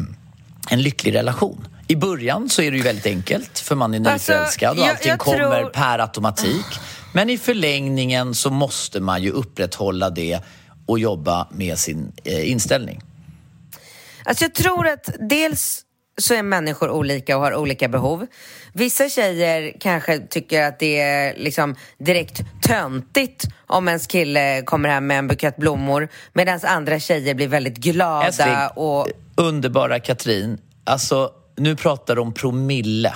en lycklig relation. I början så är det ju väldigt enkelt för man är alltså, nyförälskad och allting jag, jag kommer tror... per automatik. Men i förlängningen så måste man ju upprätthålla det och jobba med sin eh, inställning. Alltså jag tror att dels så är människor olika och har olika behov. Vissa tjejer kanske tycker att det är liksom direkt töntigt om ens kille kommer hem med en bukett blommor medan andra tjejer blir väldigt glada Älskling, och... Underbara Katrin, alltså nu pratar du om promille.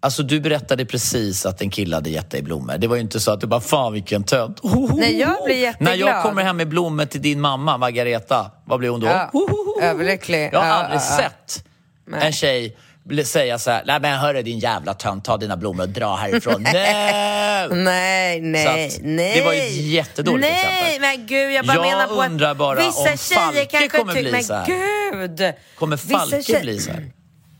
Alltså du berättade precis att en kille hade gett dig blommor. Det var ju inte så att du bara, fan vilken tönt. Nej, jag blir jätteglad. När jag kommer hem med blommor till din mamma, Margareta, vad blir hon då? Ja, överlycklig. Jag har aldrig sett en tjej säga så här, nej men hörru din jävla tönt, ta dina blommor och dra härifrån. nej! nej, nej, nej. Det var ju ett jättedåligt nej, exempel. Nej, men gud, jag bara jag menar på undrar bara vissa om tjejer Falke kommer bli så här. Men gud! Kommer Falke bli så här?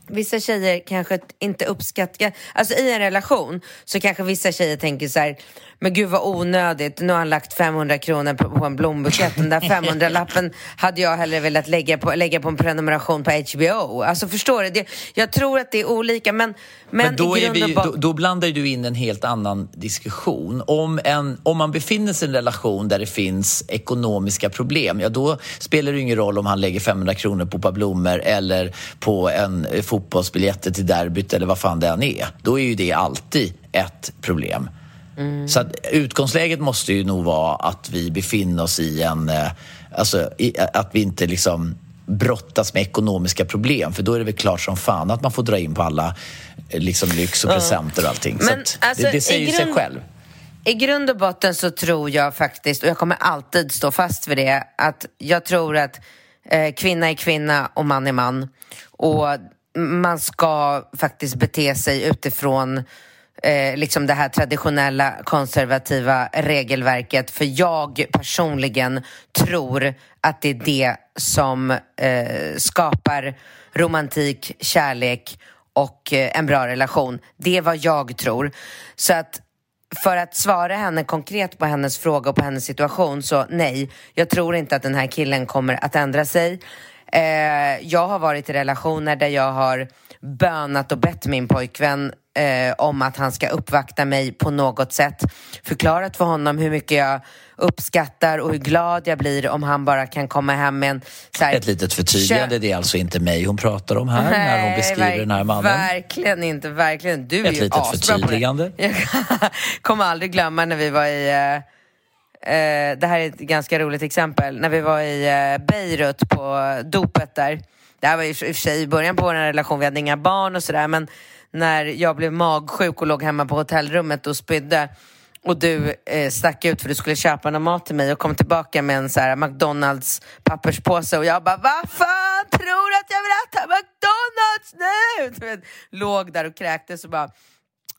Vissa tjejer kanske inte uppskattar... Alltså i en relation så kanske vissa tjejer tänker så här men gud vad onödigt, nu har han lagt 500 kronor på, på en blombukett. Den där 500-lappen hade jag hellre velat lägga på, lägga på en prenumeration på HBO. Alltså förstår du? Det, jag tror att det är olika men... Men, men då, är vi, då, då, blandar du in en helt annan diskussion. Om, en, om man befinner sig i en relation där det finns ekonomiska problem, ja då spelar det ingen roll om han lägger 500 kronor på ett par blommor eller på en fotbollsbiljetter till derbyt eller vad fan det än är. Då är ju det alltid ett problem. Mm. Så att utgångsläget måste ju nog vara att vi befinner oss i en... Eh, alltså, i, att vi inte liksom brottas med ekonomiska problem för då är det väl klart som fan att man får dra in på alla eh, liksom, lyx och presenter och allting. Men, så alltså, det, det säger ju sig själv. I grund och botten så tror jag faktiskt, och jag kommer alltid stå fast vid det, att jag tror att eh, kvinna är kvinna och man är man. Och man ska faktiskt bete sig utifrån eh, liksom det här traditionella konservativa regelverket. För jag personligen tror att det är det som eh, skapar romantik, kärlek och eh, en bra relation. Det är vad jag tror. Så att för att svara henne konkret på hennes fråga och på hennes situation så nej, jag tror inte att den här killen kommer att ändra sig. Eh, jag har varit i relationer där jag har bönat och bett min pojkvän eh, om att han ska uppvakta mig på något sätt. Förklarat för honom hur mycket jag uppskattar och hur glad jag blir om han bara kan komma hem med en... Så här, Ett litet förtydligande, det är alltså inte mig hon pratar om här Nej, när hon beskriver den här mannen. Verkligen inte, verkligen. Du Ett är litet förtydligande. Jag kommer aldrig glömma när vi var i... Eh, Eh, det här är ett ganska roligt exempel. När vi var i eh, Beirut på dopet där. Det här var i och för sig i början på vår relation, vi hade inga barn och sådär men när jag blev magsjuk och låg hemma på hotellrummet och spydde och du eh, stack ut för du skulle köpa någon mat till mig och kom tillbaka med en så här McDonalds papperspåse och jag bara vad fan tror du att jag vill äta McDonalds nu? Du vet, låg där och kräktes och bara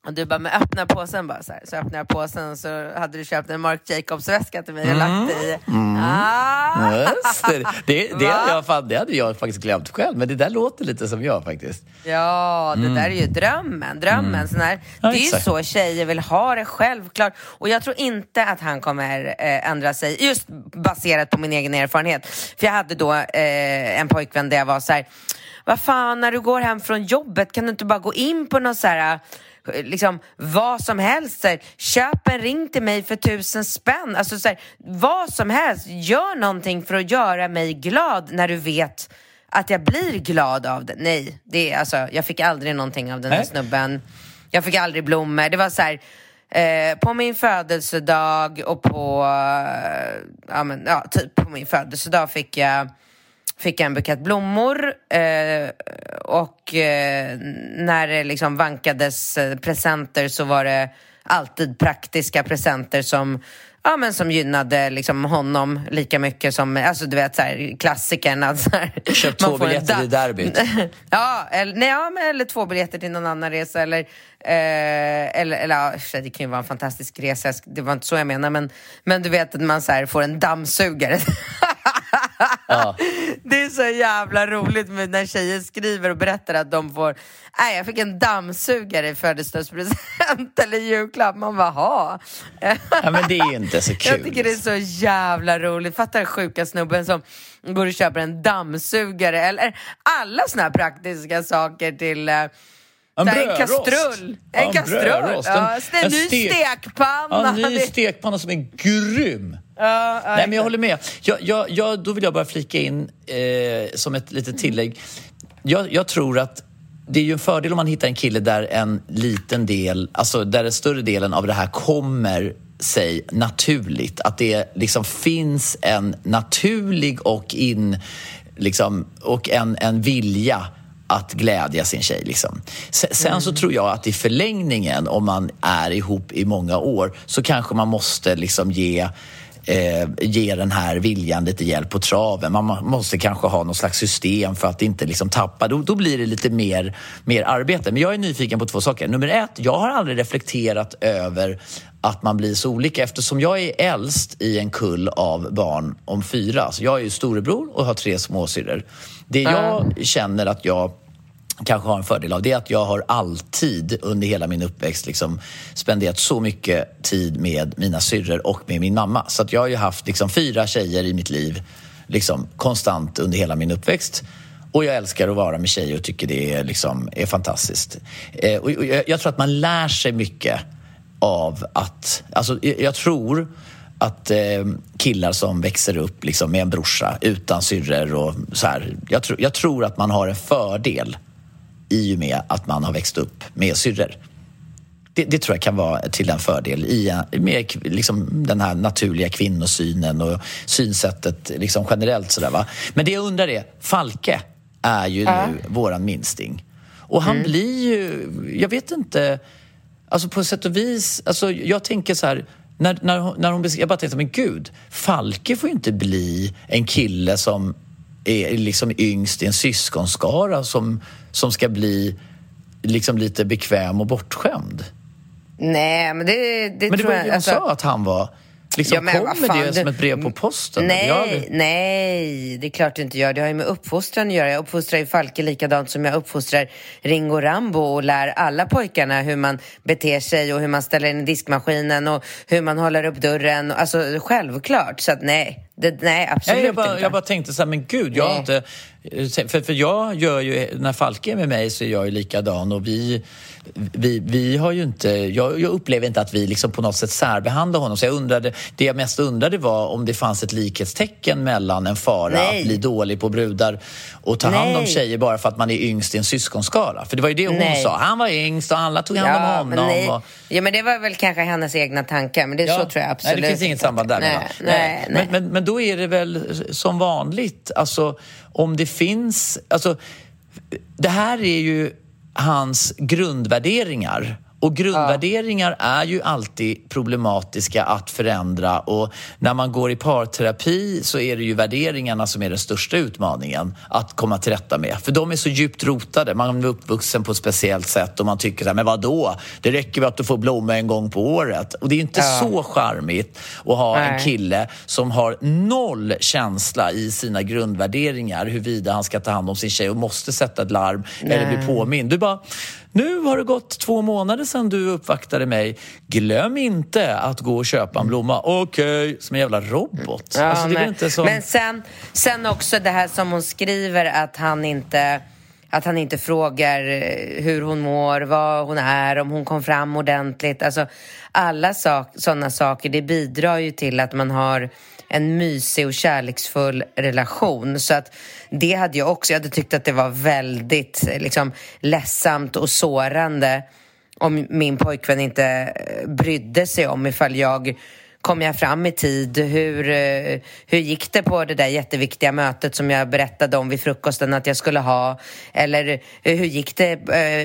och du bara, men öppna påsen bara så här. Så öppnade jag påsen och så hade du köpt en Marc Jacobs-väska till mig och lagt i. Mm. Ah. Just det, det, hade jag, fan, det hade jag faktiskt glömt själv, men det där låter lite som jag faktiskt. Ja, det där är ju drömmen. drömmen sån här, Mm. Ja, det är ju så tjejer vill ha det, självklart. Och jag tror inte att han kommer eh, ändra sig, just baserat på min egen erfarenhet. För jag hade då eh, en pojkvän där jag var så här, vad fan, när du går hem från jobbet kan du inte bara gå in på någon så här liksom vad som helst. Så här, köp en ring till mig för tusen spänn. Alltså så här, vad som helst. Gör någonting för att göra mig glad när du vet att jag blir glad av det. Nej, det är, alltså, jag fick aldrig någonting av den här Nej. snubben. Jag fick aldrig blommor. Det var så här, eh, på min födelsedag och på, eh, ja, men, ja, typ på min födelsedag fick jag fick jag en bukett blommor eh, och eh, när det liksom vankades eh, presenter så var det alltid praktiska presenter som Ja men som gynnade liksom honom lika mycket som, alltså du vet så här, klassikern att så här, Köp två biljetter till derbyt. ja, eller, nej, ja, men, eller två biljetter till någon annan resa eller, eh, eller, eller ja, det kan ju vara en fantastisk resa, det var inte så jag menar men, men du vet att man så här, får en dammsugare Ja. Det är så jävla roligt med när tjejer skriver och berättar att de får Nej, jag fick en dammsugare i födelsedagspresent eller julklapp. Man bara, ha. ja, men det är ju inte så kul. Jag tycker det är så jävla roligt. Fattar sjuka snubben som går och köper en dammsugare eller alla såna här praktiska saker till eh, En här, en kastrull. Ja, En en kastrull. brödrost. En- Ja, en, en ny stek- stekpanna. Ja, en ny stekpanna som är grym. Ja, Nej, men jag håller med. Jag, jag, jag, då vill jag bara flika in eh, som ett litet tillägg. Jag, jag tror att det är ju en fördel om man hittar en kille där en liten del, alltså där den större delen av det här kommer sig naturligt. Att det liksom finns en naturlig och, in, liksom, och en, en vilja att glädja sin tjej. Liksom. Se- Sen så tror jag att i förlängningen, om man är ihop i många år, så kanske man måste liksom ge eh, ge den här viljan lite hjälp på traven. Man må- måste kanske ha något slags system för att inte liksom tappa. Då, då blir det lite mer, mer arbete. Men jag är nyfiken på två saker. Nummer ett, jag har aldrig reflekterat över att man blir så olika eftersom jag är äldst i en kull av barn om fyra. Så jag är ju storebror och har tre småsyrror. Det jag känner att jag kanske har en fördel av det är att jag har alltid under hela min uppväxt liksom spenderat så mycket tid med mina syrror och med min mamma. Så att jag har ju haft liksom fyra tjejer i mitt liv liksom konstant under hela min uppväxt. Och jag älskar att vara med tjejer och tycker det är, liksom, är fantastiskt. Eh, och, och jag, jag tror att man lär sig mycket av att... Alltså, jag, jag tror att eh, killar som växer upp liksom, med en brorsa utan syrror och så här. Jag, tror- jag tror att man har en fördel i och med att man har växt upp med syrror. Det, det tror jag kan vara till en fördel i med liksom, den här naturliga kvinnosynen och synsättet liksom generellt. Sådär, va? Men det jag undrar är, Falke är ju nu våran minsting. Och han blir ju, jag vet inte, alltså på sätt och vis, alltså jag tänker så här, när, när, hon- när hon jag bara tänkte, men gud, Falke får ju inte bli en kille som är liksom yngst i en syskonskara som, som ska bli liksom lite bekväm och bortskämd. Nej, men det, det Men det tror var ju jag... alltså- sa att han var. Liksom, Ja, men kommer fan, det som du- ett brev på posten? Nej, nej, det är klart det inte gör. Det har ju med uppfostran att göra. Jag uppfostrar ju Falke likadant som jag uppfostrar Ringo Rambo och lär alla pojkarna hur man beter sig och hur man ställer in diskmaskinen och hur man håller upp dörren. Alltså självklart. Så att nej, det, nej absolut jag, bara, inte. jag bara tänkte så här, men gud, jag har Nej. inte... För, för jag gör ju, när Falke är med mig så är jag ju likadan och vi, vi, vi har ju inte, jag, jag upplever inte att vi liksom på något sätt särbehandlar honom. Så jag undrade, det jag mest undrade var om det fanns ett likhetstecken mellan en fara Nej. att bli dålig på brudar och ta hand om Nej. tjejer bara för att man är yngst i en syskonskara. För det var ju det hon Nej. sa, han var yngst och alla tog hand om Ja, men honom. nej. och, ja, men det var väl kanske hennes egna tankar, men det, så tror jag absolut Nej, det finns inget samband där nej, nej, nej. Men, men, men då är det väl som vanligt, alltså om det finns... Alltså, det här är ju hans grundvärderingar. Och grundvärderingar är ju alltid problematiska att förändra och när man går i parterapi så är det ju värderingarna som är den största utmaningen att komma till rätta med. För de är så djupt rotade. Man är uppvuxen på ett speciellt sätt och man tycker så här, men vadå? Det räcker väl att du får blomma en gång på året. Och det är inte Ja. så charmigt att ha en Nej. kille som har noll känsla i sina grundvärderingar huruvida han ska ta hand om sin tjej och måste sätta ett larm eller bli Nej. påmind. Du bara, nu har det gått två månader sedan du uppvaktade mig. Glöm inte att gå och köpa en blomma. Okej, som en jävla robot. Ja, alltså, inte så... Men sen, sen också det här som hon skriver att han inte att han inte frågar eh, hur hon mår, vad hon är, om hon kom fram ordentligt. Alltså, alla sak, sådana saker, det bidrar ju till att man har en mysig och kärleksfull relation. Så att det hade jag också, jag hade tyckt att det var väldigt liksom, ledsamt och sårande om min pojkvän inte eh, brydde sig om ifall jag Kom jag fram i tid? Hur, eh, hur gick det på det där jätteviktiga mötet som jag berättade om vid frukosten att jag skulle ha? Eller eh, hur gick det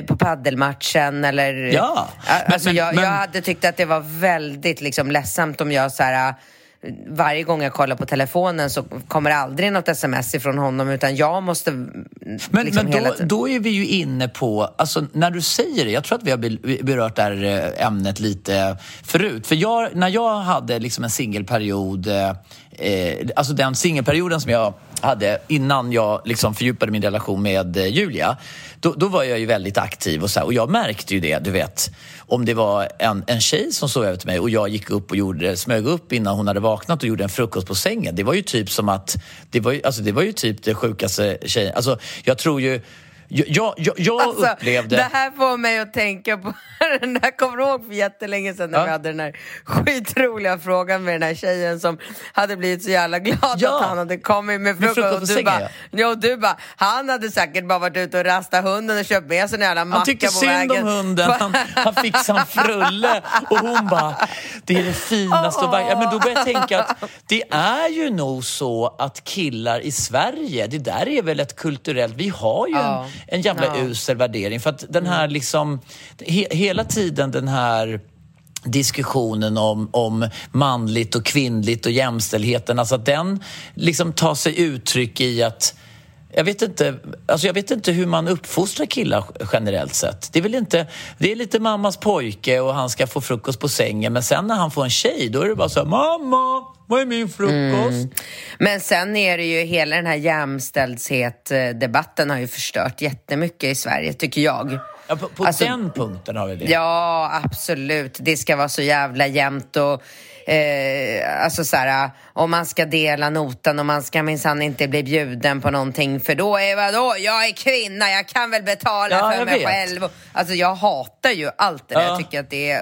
på paddelmatchen? Eller, Ja, alltså men- jag, men- jag hade tyckt att det var väldigt liksom, ledsamt om jag så här, varje gång jag kollar på telefonen så kommer det aldrig något sms ifrån honom utan jag måste mm, Men, liksom men då, då är vi ju inne på, alltså när du säger det, jag tror att vi har be- berört det här eh, ämnet lite förut. För jag, när jag hade liksom en singelperiod, eh, alltså den singelperioden som jag hade innan jag liksom fördjupade min relation med eh, Julia, då, då var jag ju väldigt aktiv och så här, och jag märkte ju det, du vet, om det var en, en tjej som sov över till mig och jag gick upp och gjorde, smög upp innan hon hade vaknat och gjorde en frukost på sängen. Det var ju typ som att, det var ju, alltså det var ju typ det sjukaste tjejen, alltså jag tror ju, jag, jag, jag, Alltså, upplevde... Det här får mig att tänka på den där, kommer du ihåg för jättelänge sedan när Ja. vi hade den här skitroliga frågan med den här tjejen som hade blivit så jävla glad Ja. att han hade kommit med Med frukost. och på du bara, ja. ja. och du bara, han hade säkert bara varit ute och rastat hunden och köpt med sig en jävla macka Han tyckte på synd vägen. om hunden. Han, han fixade en frulle och hon bara, det är det finaste. Bara, ja, men då började jag tänka att det är ju nog så att killar i Sverige, det där är väl ett kulturellt... Vi har ju Ja. en, en jävla Ja. usel värdering. För att den här liksom, he, hela tiden den här diskussionen om, om manligt och kvinnligt och jämställdheten, alltså att den liksom tar sig uttryck i att jag vet, inte, alltså jag vet inte hur man uppfostrar killar generellt sett. Det är väl inte, det är lite mammas pojke och han ska få frukost på sängen men sen när han får en tjej då är det bara så här, mamma, vad är min frukost? Men sen är det ju hela den här jämställdhetsdebatten har ju förstört jättemycket i Sverige tycker jag. Ja, på på Alltså- den punkten har vi det. Ja, absolut. Det ska vara så jävla jämnt och eh, alltså så här, om man ska dela notan och man ska minsann inte bli bjuden på någonting för då är vadå, jag är kvinna, jag kan väl betala Ja, för mig vet. själv. Alltså jag hatar ju allt det där. Ja. Jag tycker att det är...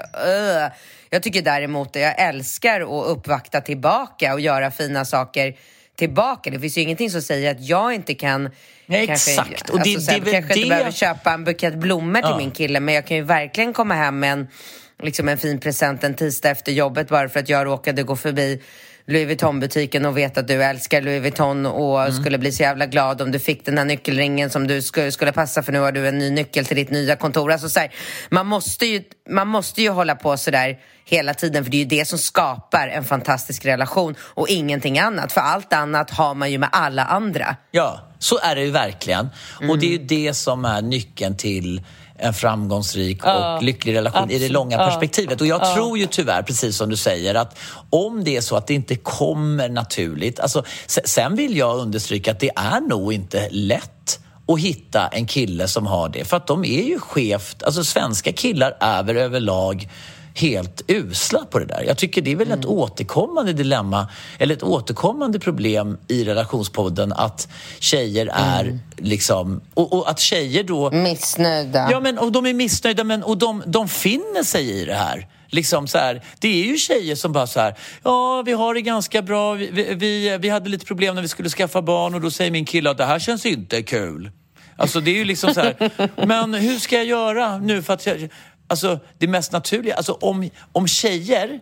Uh. Jag tycker däremot att jag älskar att uppvakta tillbaka och göra fina saker tillbaka. Det finns ju ingenting som säger att jag inte kan Nej, kanske, exakt. Och det- alltså, så här, det kanske inte det- behöver köpa en bukett blommor till Ja. min kille men jag kan ju verkligen komma hem med en, liksom en fin present en tisdag efter jobbet bara för att jag råkade gå förbi Louis Vuitton-butiken och vet att du älskar Louis Vuitton och Mm. skulle bli så jävla glad om du fick den här nyckelringen som du skulle, skulle passa för nu har du en ny nyckel till ditt nya kontor. Alltså så här, man, måste ju, man måste ju hålla på sådär hela tiden för det är ju det som skapar en fantastisk relation och ingenting annat. För allt annat har man ju med alla andra. Ja, så är det ju verkligen. Och det är Mm. ju det som är nyckeln till en framgångsrik Ja, och lycklig relation i det absolut. långa perspektivet. Och jag Ja. tror ju tyvärr, precis som du säger, att om det är så att det inte kommer naturligt. Alltså, se- sen vill jag understryka att det är nog inte lätt att hitta en kille som har det. För att de är ju skevt, alltså svenska killar är väl överlag helt usla på det där. Jag tycker det är väl ett återkommande dilemma eller ett återkommande problem i relationspodden att tjejer är liksom... Och, och att tjejer då... Missnöjda. Ja, men och de är missnöjda men, och de, de finner sig i det här. Liksom så här, det är ju tjejer som bara så här, ja vi har det ganska bra, vi, vi- vi, vi hade lite problem när vi skulle skaffa barn och då säger min kille att det här känns inte kul. Alltså det är ju liksom så här, men hur ska jag göra nu för att jag, alltså det mest naturliga, alltså om, om tjejer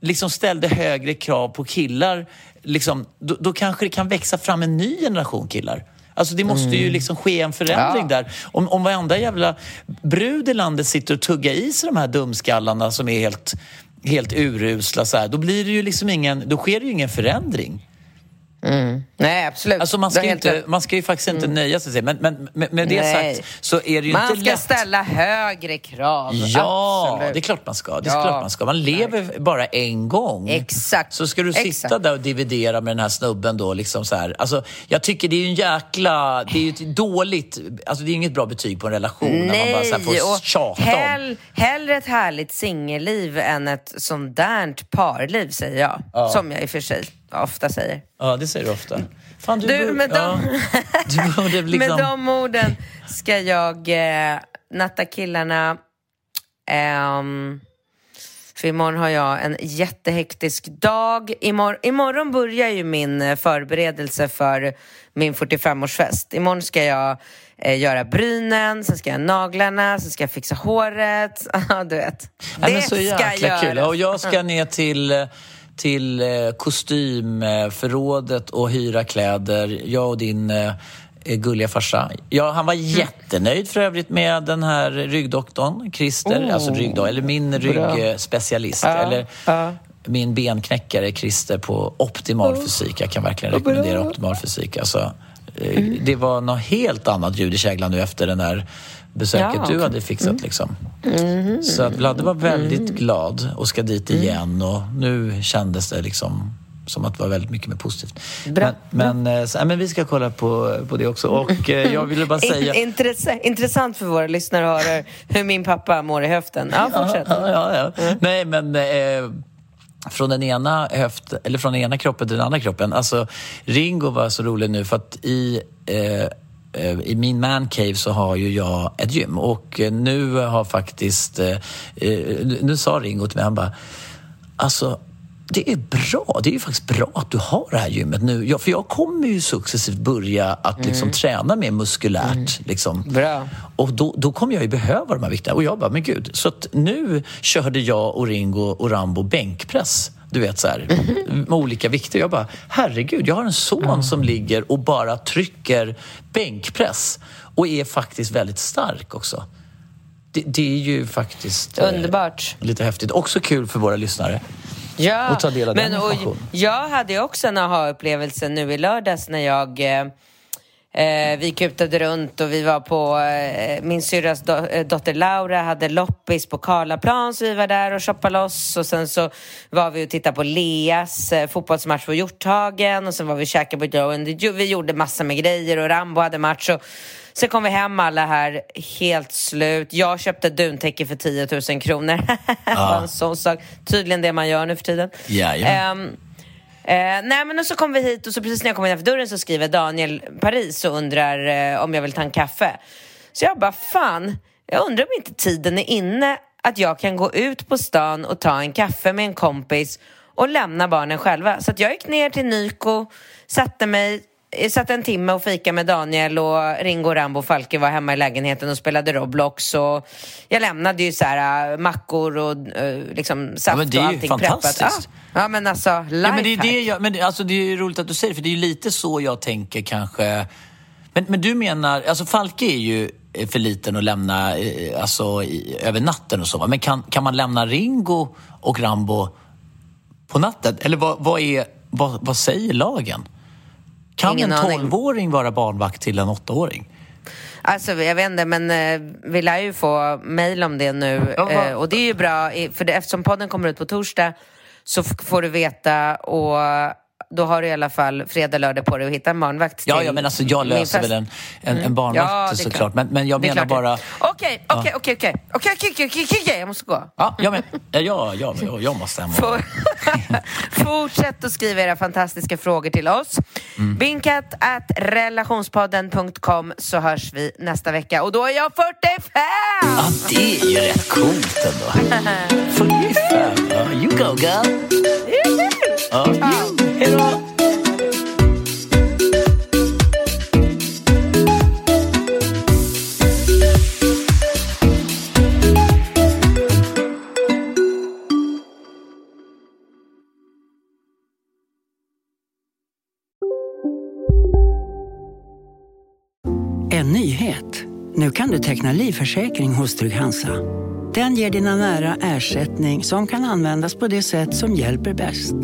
liksom ställde högre krav på killar, liksom, då, då kanske det kan växa fram en ny generation killar. Alltså det måste ju liksom ske en förändring Ja. där. Om, om varenda jävla brud i landet sitter och tuggar i sig de här dumskallarna som är helt, helt urusla så här, då blir det ju liksom ingen, då sker det ju ingen förändring. Nej, absolut. Alltså man ska, helt inte, rätt. man ska ju faktiskt inte nöja sig. Men, men med, det Nej. sagt så är det ju Man inte ska lätt. ställa högre krav. Ja, Absolut. det är klart man ska. Det är Ja, klart man ska. Man lever bara en gång. Exakt. Så ska du sitta Exakt. där och dividera med den här snubben då liksom så här. Alltså, jag tycker det är ju en jäkla... Det är ju ett dåligt... Alltså det är inget bra betyg på en relation när man bara så här får och tjata om. hell, hellre ett härligt singelliv än ett sånt där parliv, säger jag. Som jag i och för sig ofta säger. Ja, det säger du ofta. Fan, du, Du, med ja, du borde liksom... Med de orden ska jag eh, natta killarna. Ehm, för imorgon har jag en jättehektisk dag. Imor- imorgon börjar ju min eh, förberedelse för min 45-årsfest. Imorgon ska jag eh, göra brynen, sen ska jag naglarna, sen ska jag fixa håret. Ja, du vet. Nej, det så ska jäkla kul. göras. Och jag ska ner till, till eh, kostymförrådet och hyra kläder. Jag och din eh, gulliga farsa. Ja, han var Mm. jättenöjd för övrigt med den här ryggdoktorn, Christer. Oh, alltså ryggdoktor, eller min ryggspecialist. Eller min benknäckare Christer på Optimal Fysik. Jag kan verkligen rekommendera Optimal Fysik. Alltså, eh, Mm. Det var något helt annat ljud i käglan nu efter den där besöket Ja, du okej. hade fixat. Liksom. Så att Vladde var väldigt glad och ska dit igen och nu kändes det liksom som att det var väldigt mycket mer positivt. Bra. Men, men, eh, så, ja, men vi ska kolla på, på det också. Och eh, jag ville bara säga... In, intressant, för våra lyssnare att höra hur min pappa mår i höften. Ja, fortsätt. Ja, ja, ja. Nej, men eh, från den ena höft, eller från den ena kroppen till den andra kroppen. Alltså, Ringo var så rolig nu för att i i min mancave så har ju jag ett gym och eh, nu har faktiskt, eh, eh, nu sa Ringo till mig, han bara, alltså det är bra. Det är ju faktiskt bra att du har det här gymmet nu. Ja, för jag kommer ju successivt börja att liksom träna mer muskulärt. Liksom. Bra. Och då, då kommer jag ju behöva de här vikterna. Och jag bara, men gud. Så att nu körde jag och Ringo och Rambo bänkpress. Du vet så här, med olika vikter. Jag bara, herregud, jag har en son som ligger och bara trycker bänkpress. Och är faktiskt väldigt stark också. Det, det är ju faktiskt eh, Underbart. lite häftigt. Också kul för våra lyssnare. Ja, och ta del av den men, och, informationen. Jag hade också en aha-upplevelse nu i lördags när jag eh, eh, vi kutade runt och vi var på, eh, min syrras do, eh, dotter Laura hade loppis på Karlaplan så vi var där och shoppade loss och sen så var vi och tittade på Leas eh, fotbollsmatch på Hjorthagen och sen var vi och käkade på Joe and Vi gjorde massa med grejer och Rambo hade match och Sen kom vi hem alla här helt slut. Jag köpte duntäcke för 10 000 kronor. Bara en sån sak. Tydligen det man gör nu för tiden. Jajamän. Ehm, Eh, nej men och så kom vi hit och så precis när jag kom innanför dörren så skriver Daniel Paris och undrar eh, om jag vill ta en kaffe. Så jag bara, fan, jag undrar om inte tiden är inne att jag kan gå ut på stan och ta en kaffe med en kompis och lämna barnen själva. Så att jag gick ner till Nyko, satte mig eh, Satt en timme och fika med Daniel och Ringo, Rambo och Falke var hemma i lägenheten och spelade Roblox och jag lämnade ju så här äh, mackor och äh, liksom saft men det är och ju allting fantastiskt. preppat. Ja, ja men alltså, Ja, men det, är lifehack. det, jag, men alltså, det är ju roligt att du säger det, för det är ju lite så jag tänker kanske. Men, men du menar, alltså Falke är ju eh, för liten att lämna eh, alltså, i, över natten och så. Men kan, kan man lämna Ringo och Rambo på natten? Eller vad, vad, är, vad, vad säger lagen? Kan Ingen en. 12-åring vara barnvakt till en 8-åring? Alltså jag vet inte, men eh, vi lär ju få mejl om det nu. Eh, och det är ju bra, för det, eftersom podden kommer ut på torsdag så får du veta och då har du i alla fall fredag, lördag på dig att hitta en barnvakt Ja, ja, men alltså jag löser väl en, en, en barnvakt Ja, såklart. klart. Men, men jag menar bara... Okej, okej, okej, okej. Okej, okej, okej, jag måste gå. Ja, jag, men, ja, ja, ja, ja, jag måste hem och... For- Fortsätt att skriva era fantastiska frågor till oss. Mm. Binkat at relationspodden.com så hörs vi nästa vecka. Och då är jag 45! Ja, det är ju rätt coolt ändå. 45. Ja, you go girl. Ja. Hej då. Nu kan du teckna livförsäkring hos Trygg-Hansa. Den ger dina nära ersättning som kan användas på det sätt som hjälper bäst.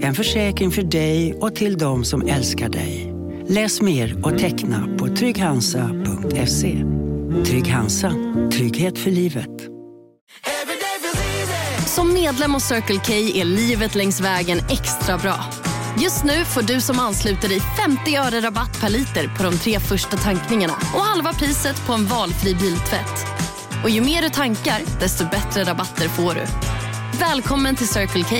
En försäkring för dig och till de som älskar dig. Läs mer och teckna på trygghansa.se. Trygg Hansa. Trygghet för livet. Som medlem hos Circle K är livet längs vägen extra bra. Just nu får du som ansluter dig 50 öre rabatt per liter på de tre första tankningarna och halva priset på en valfri biltvätt. Och ju mer du tankar, desto bättre rabatter får du. Välkommen till Circle K.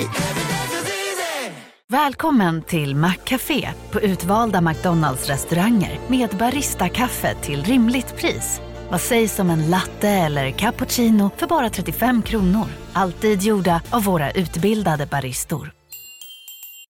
Välkommen till Maccafé på utvalda McDonalds restauranger med Baristakaffe till rimligt pris. Vad sägs om en latte eller cappuccino för bara 35 kronor? Alltid gjorda av våra utbildade baristor.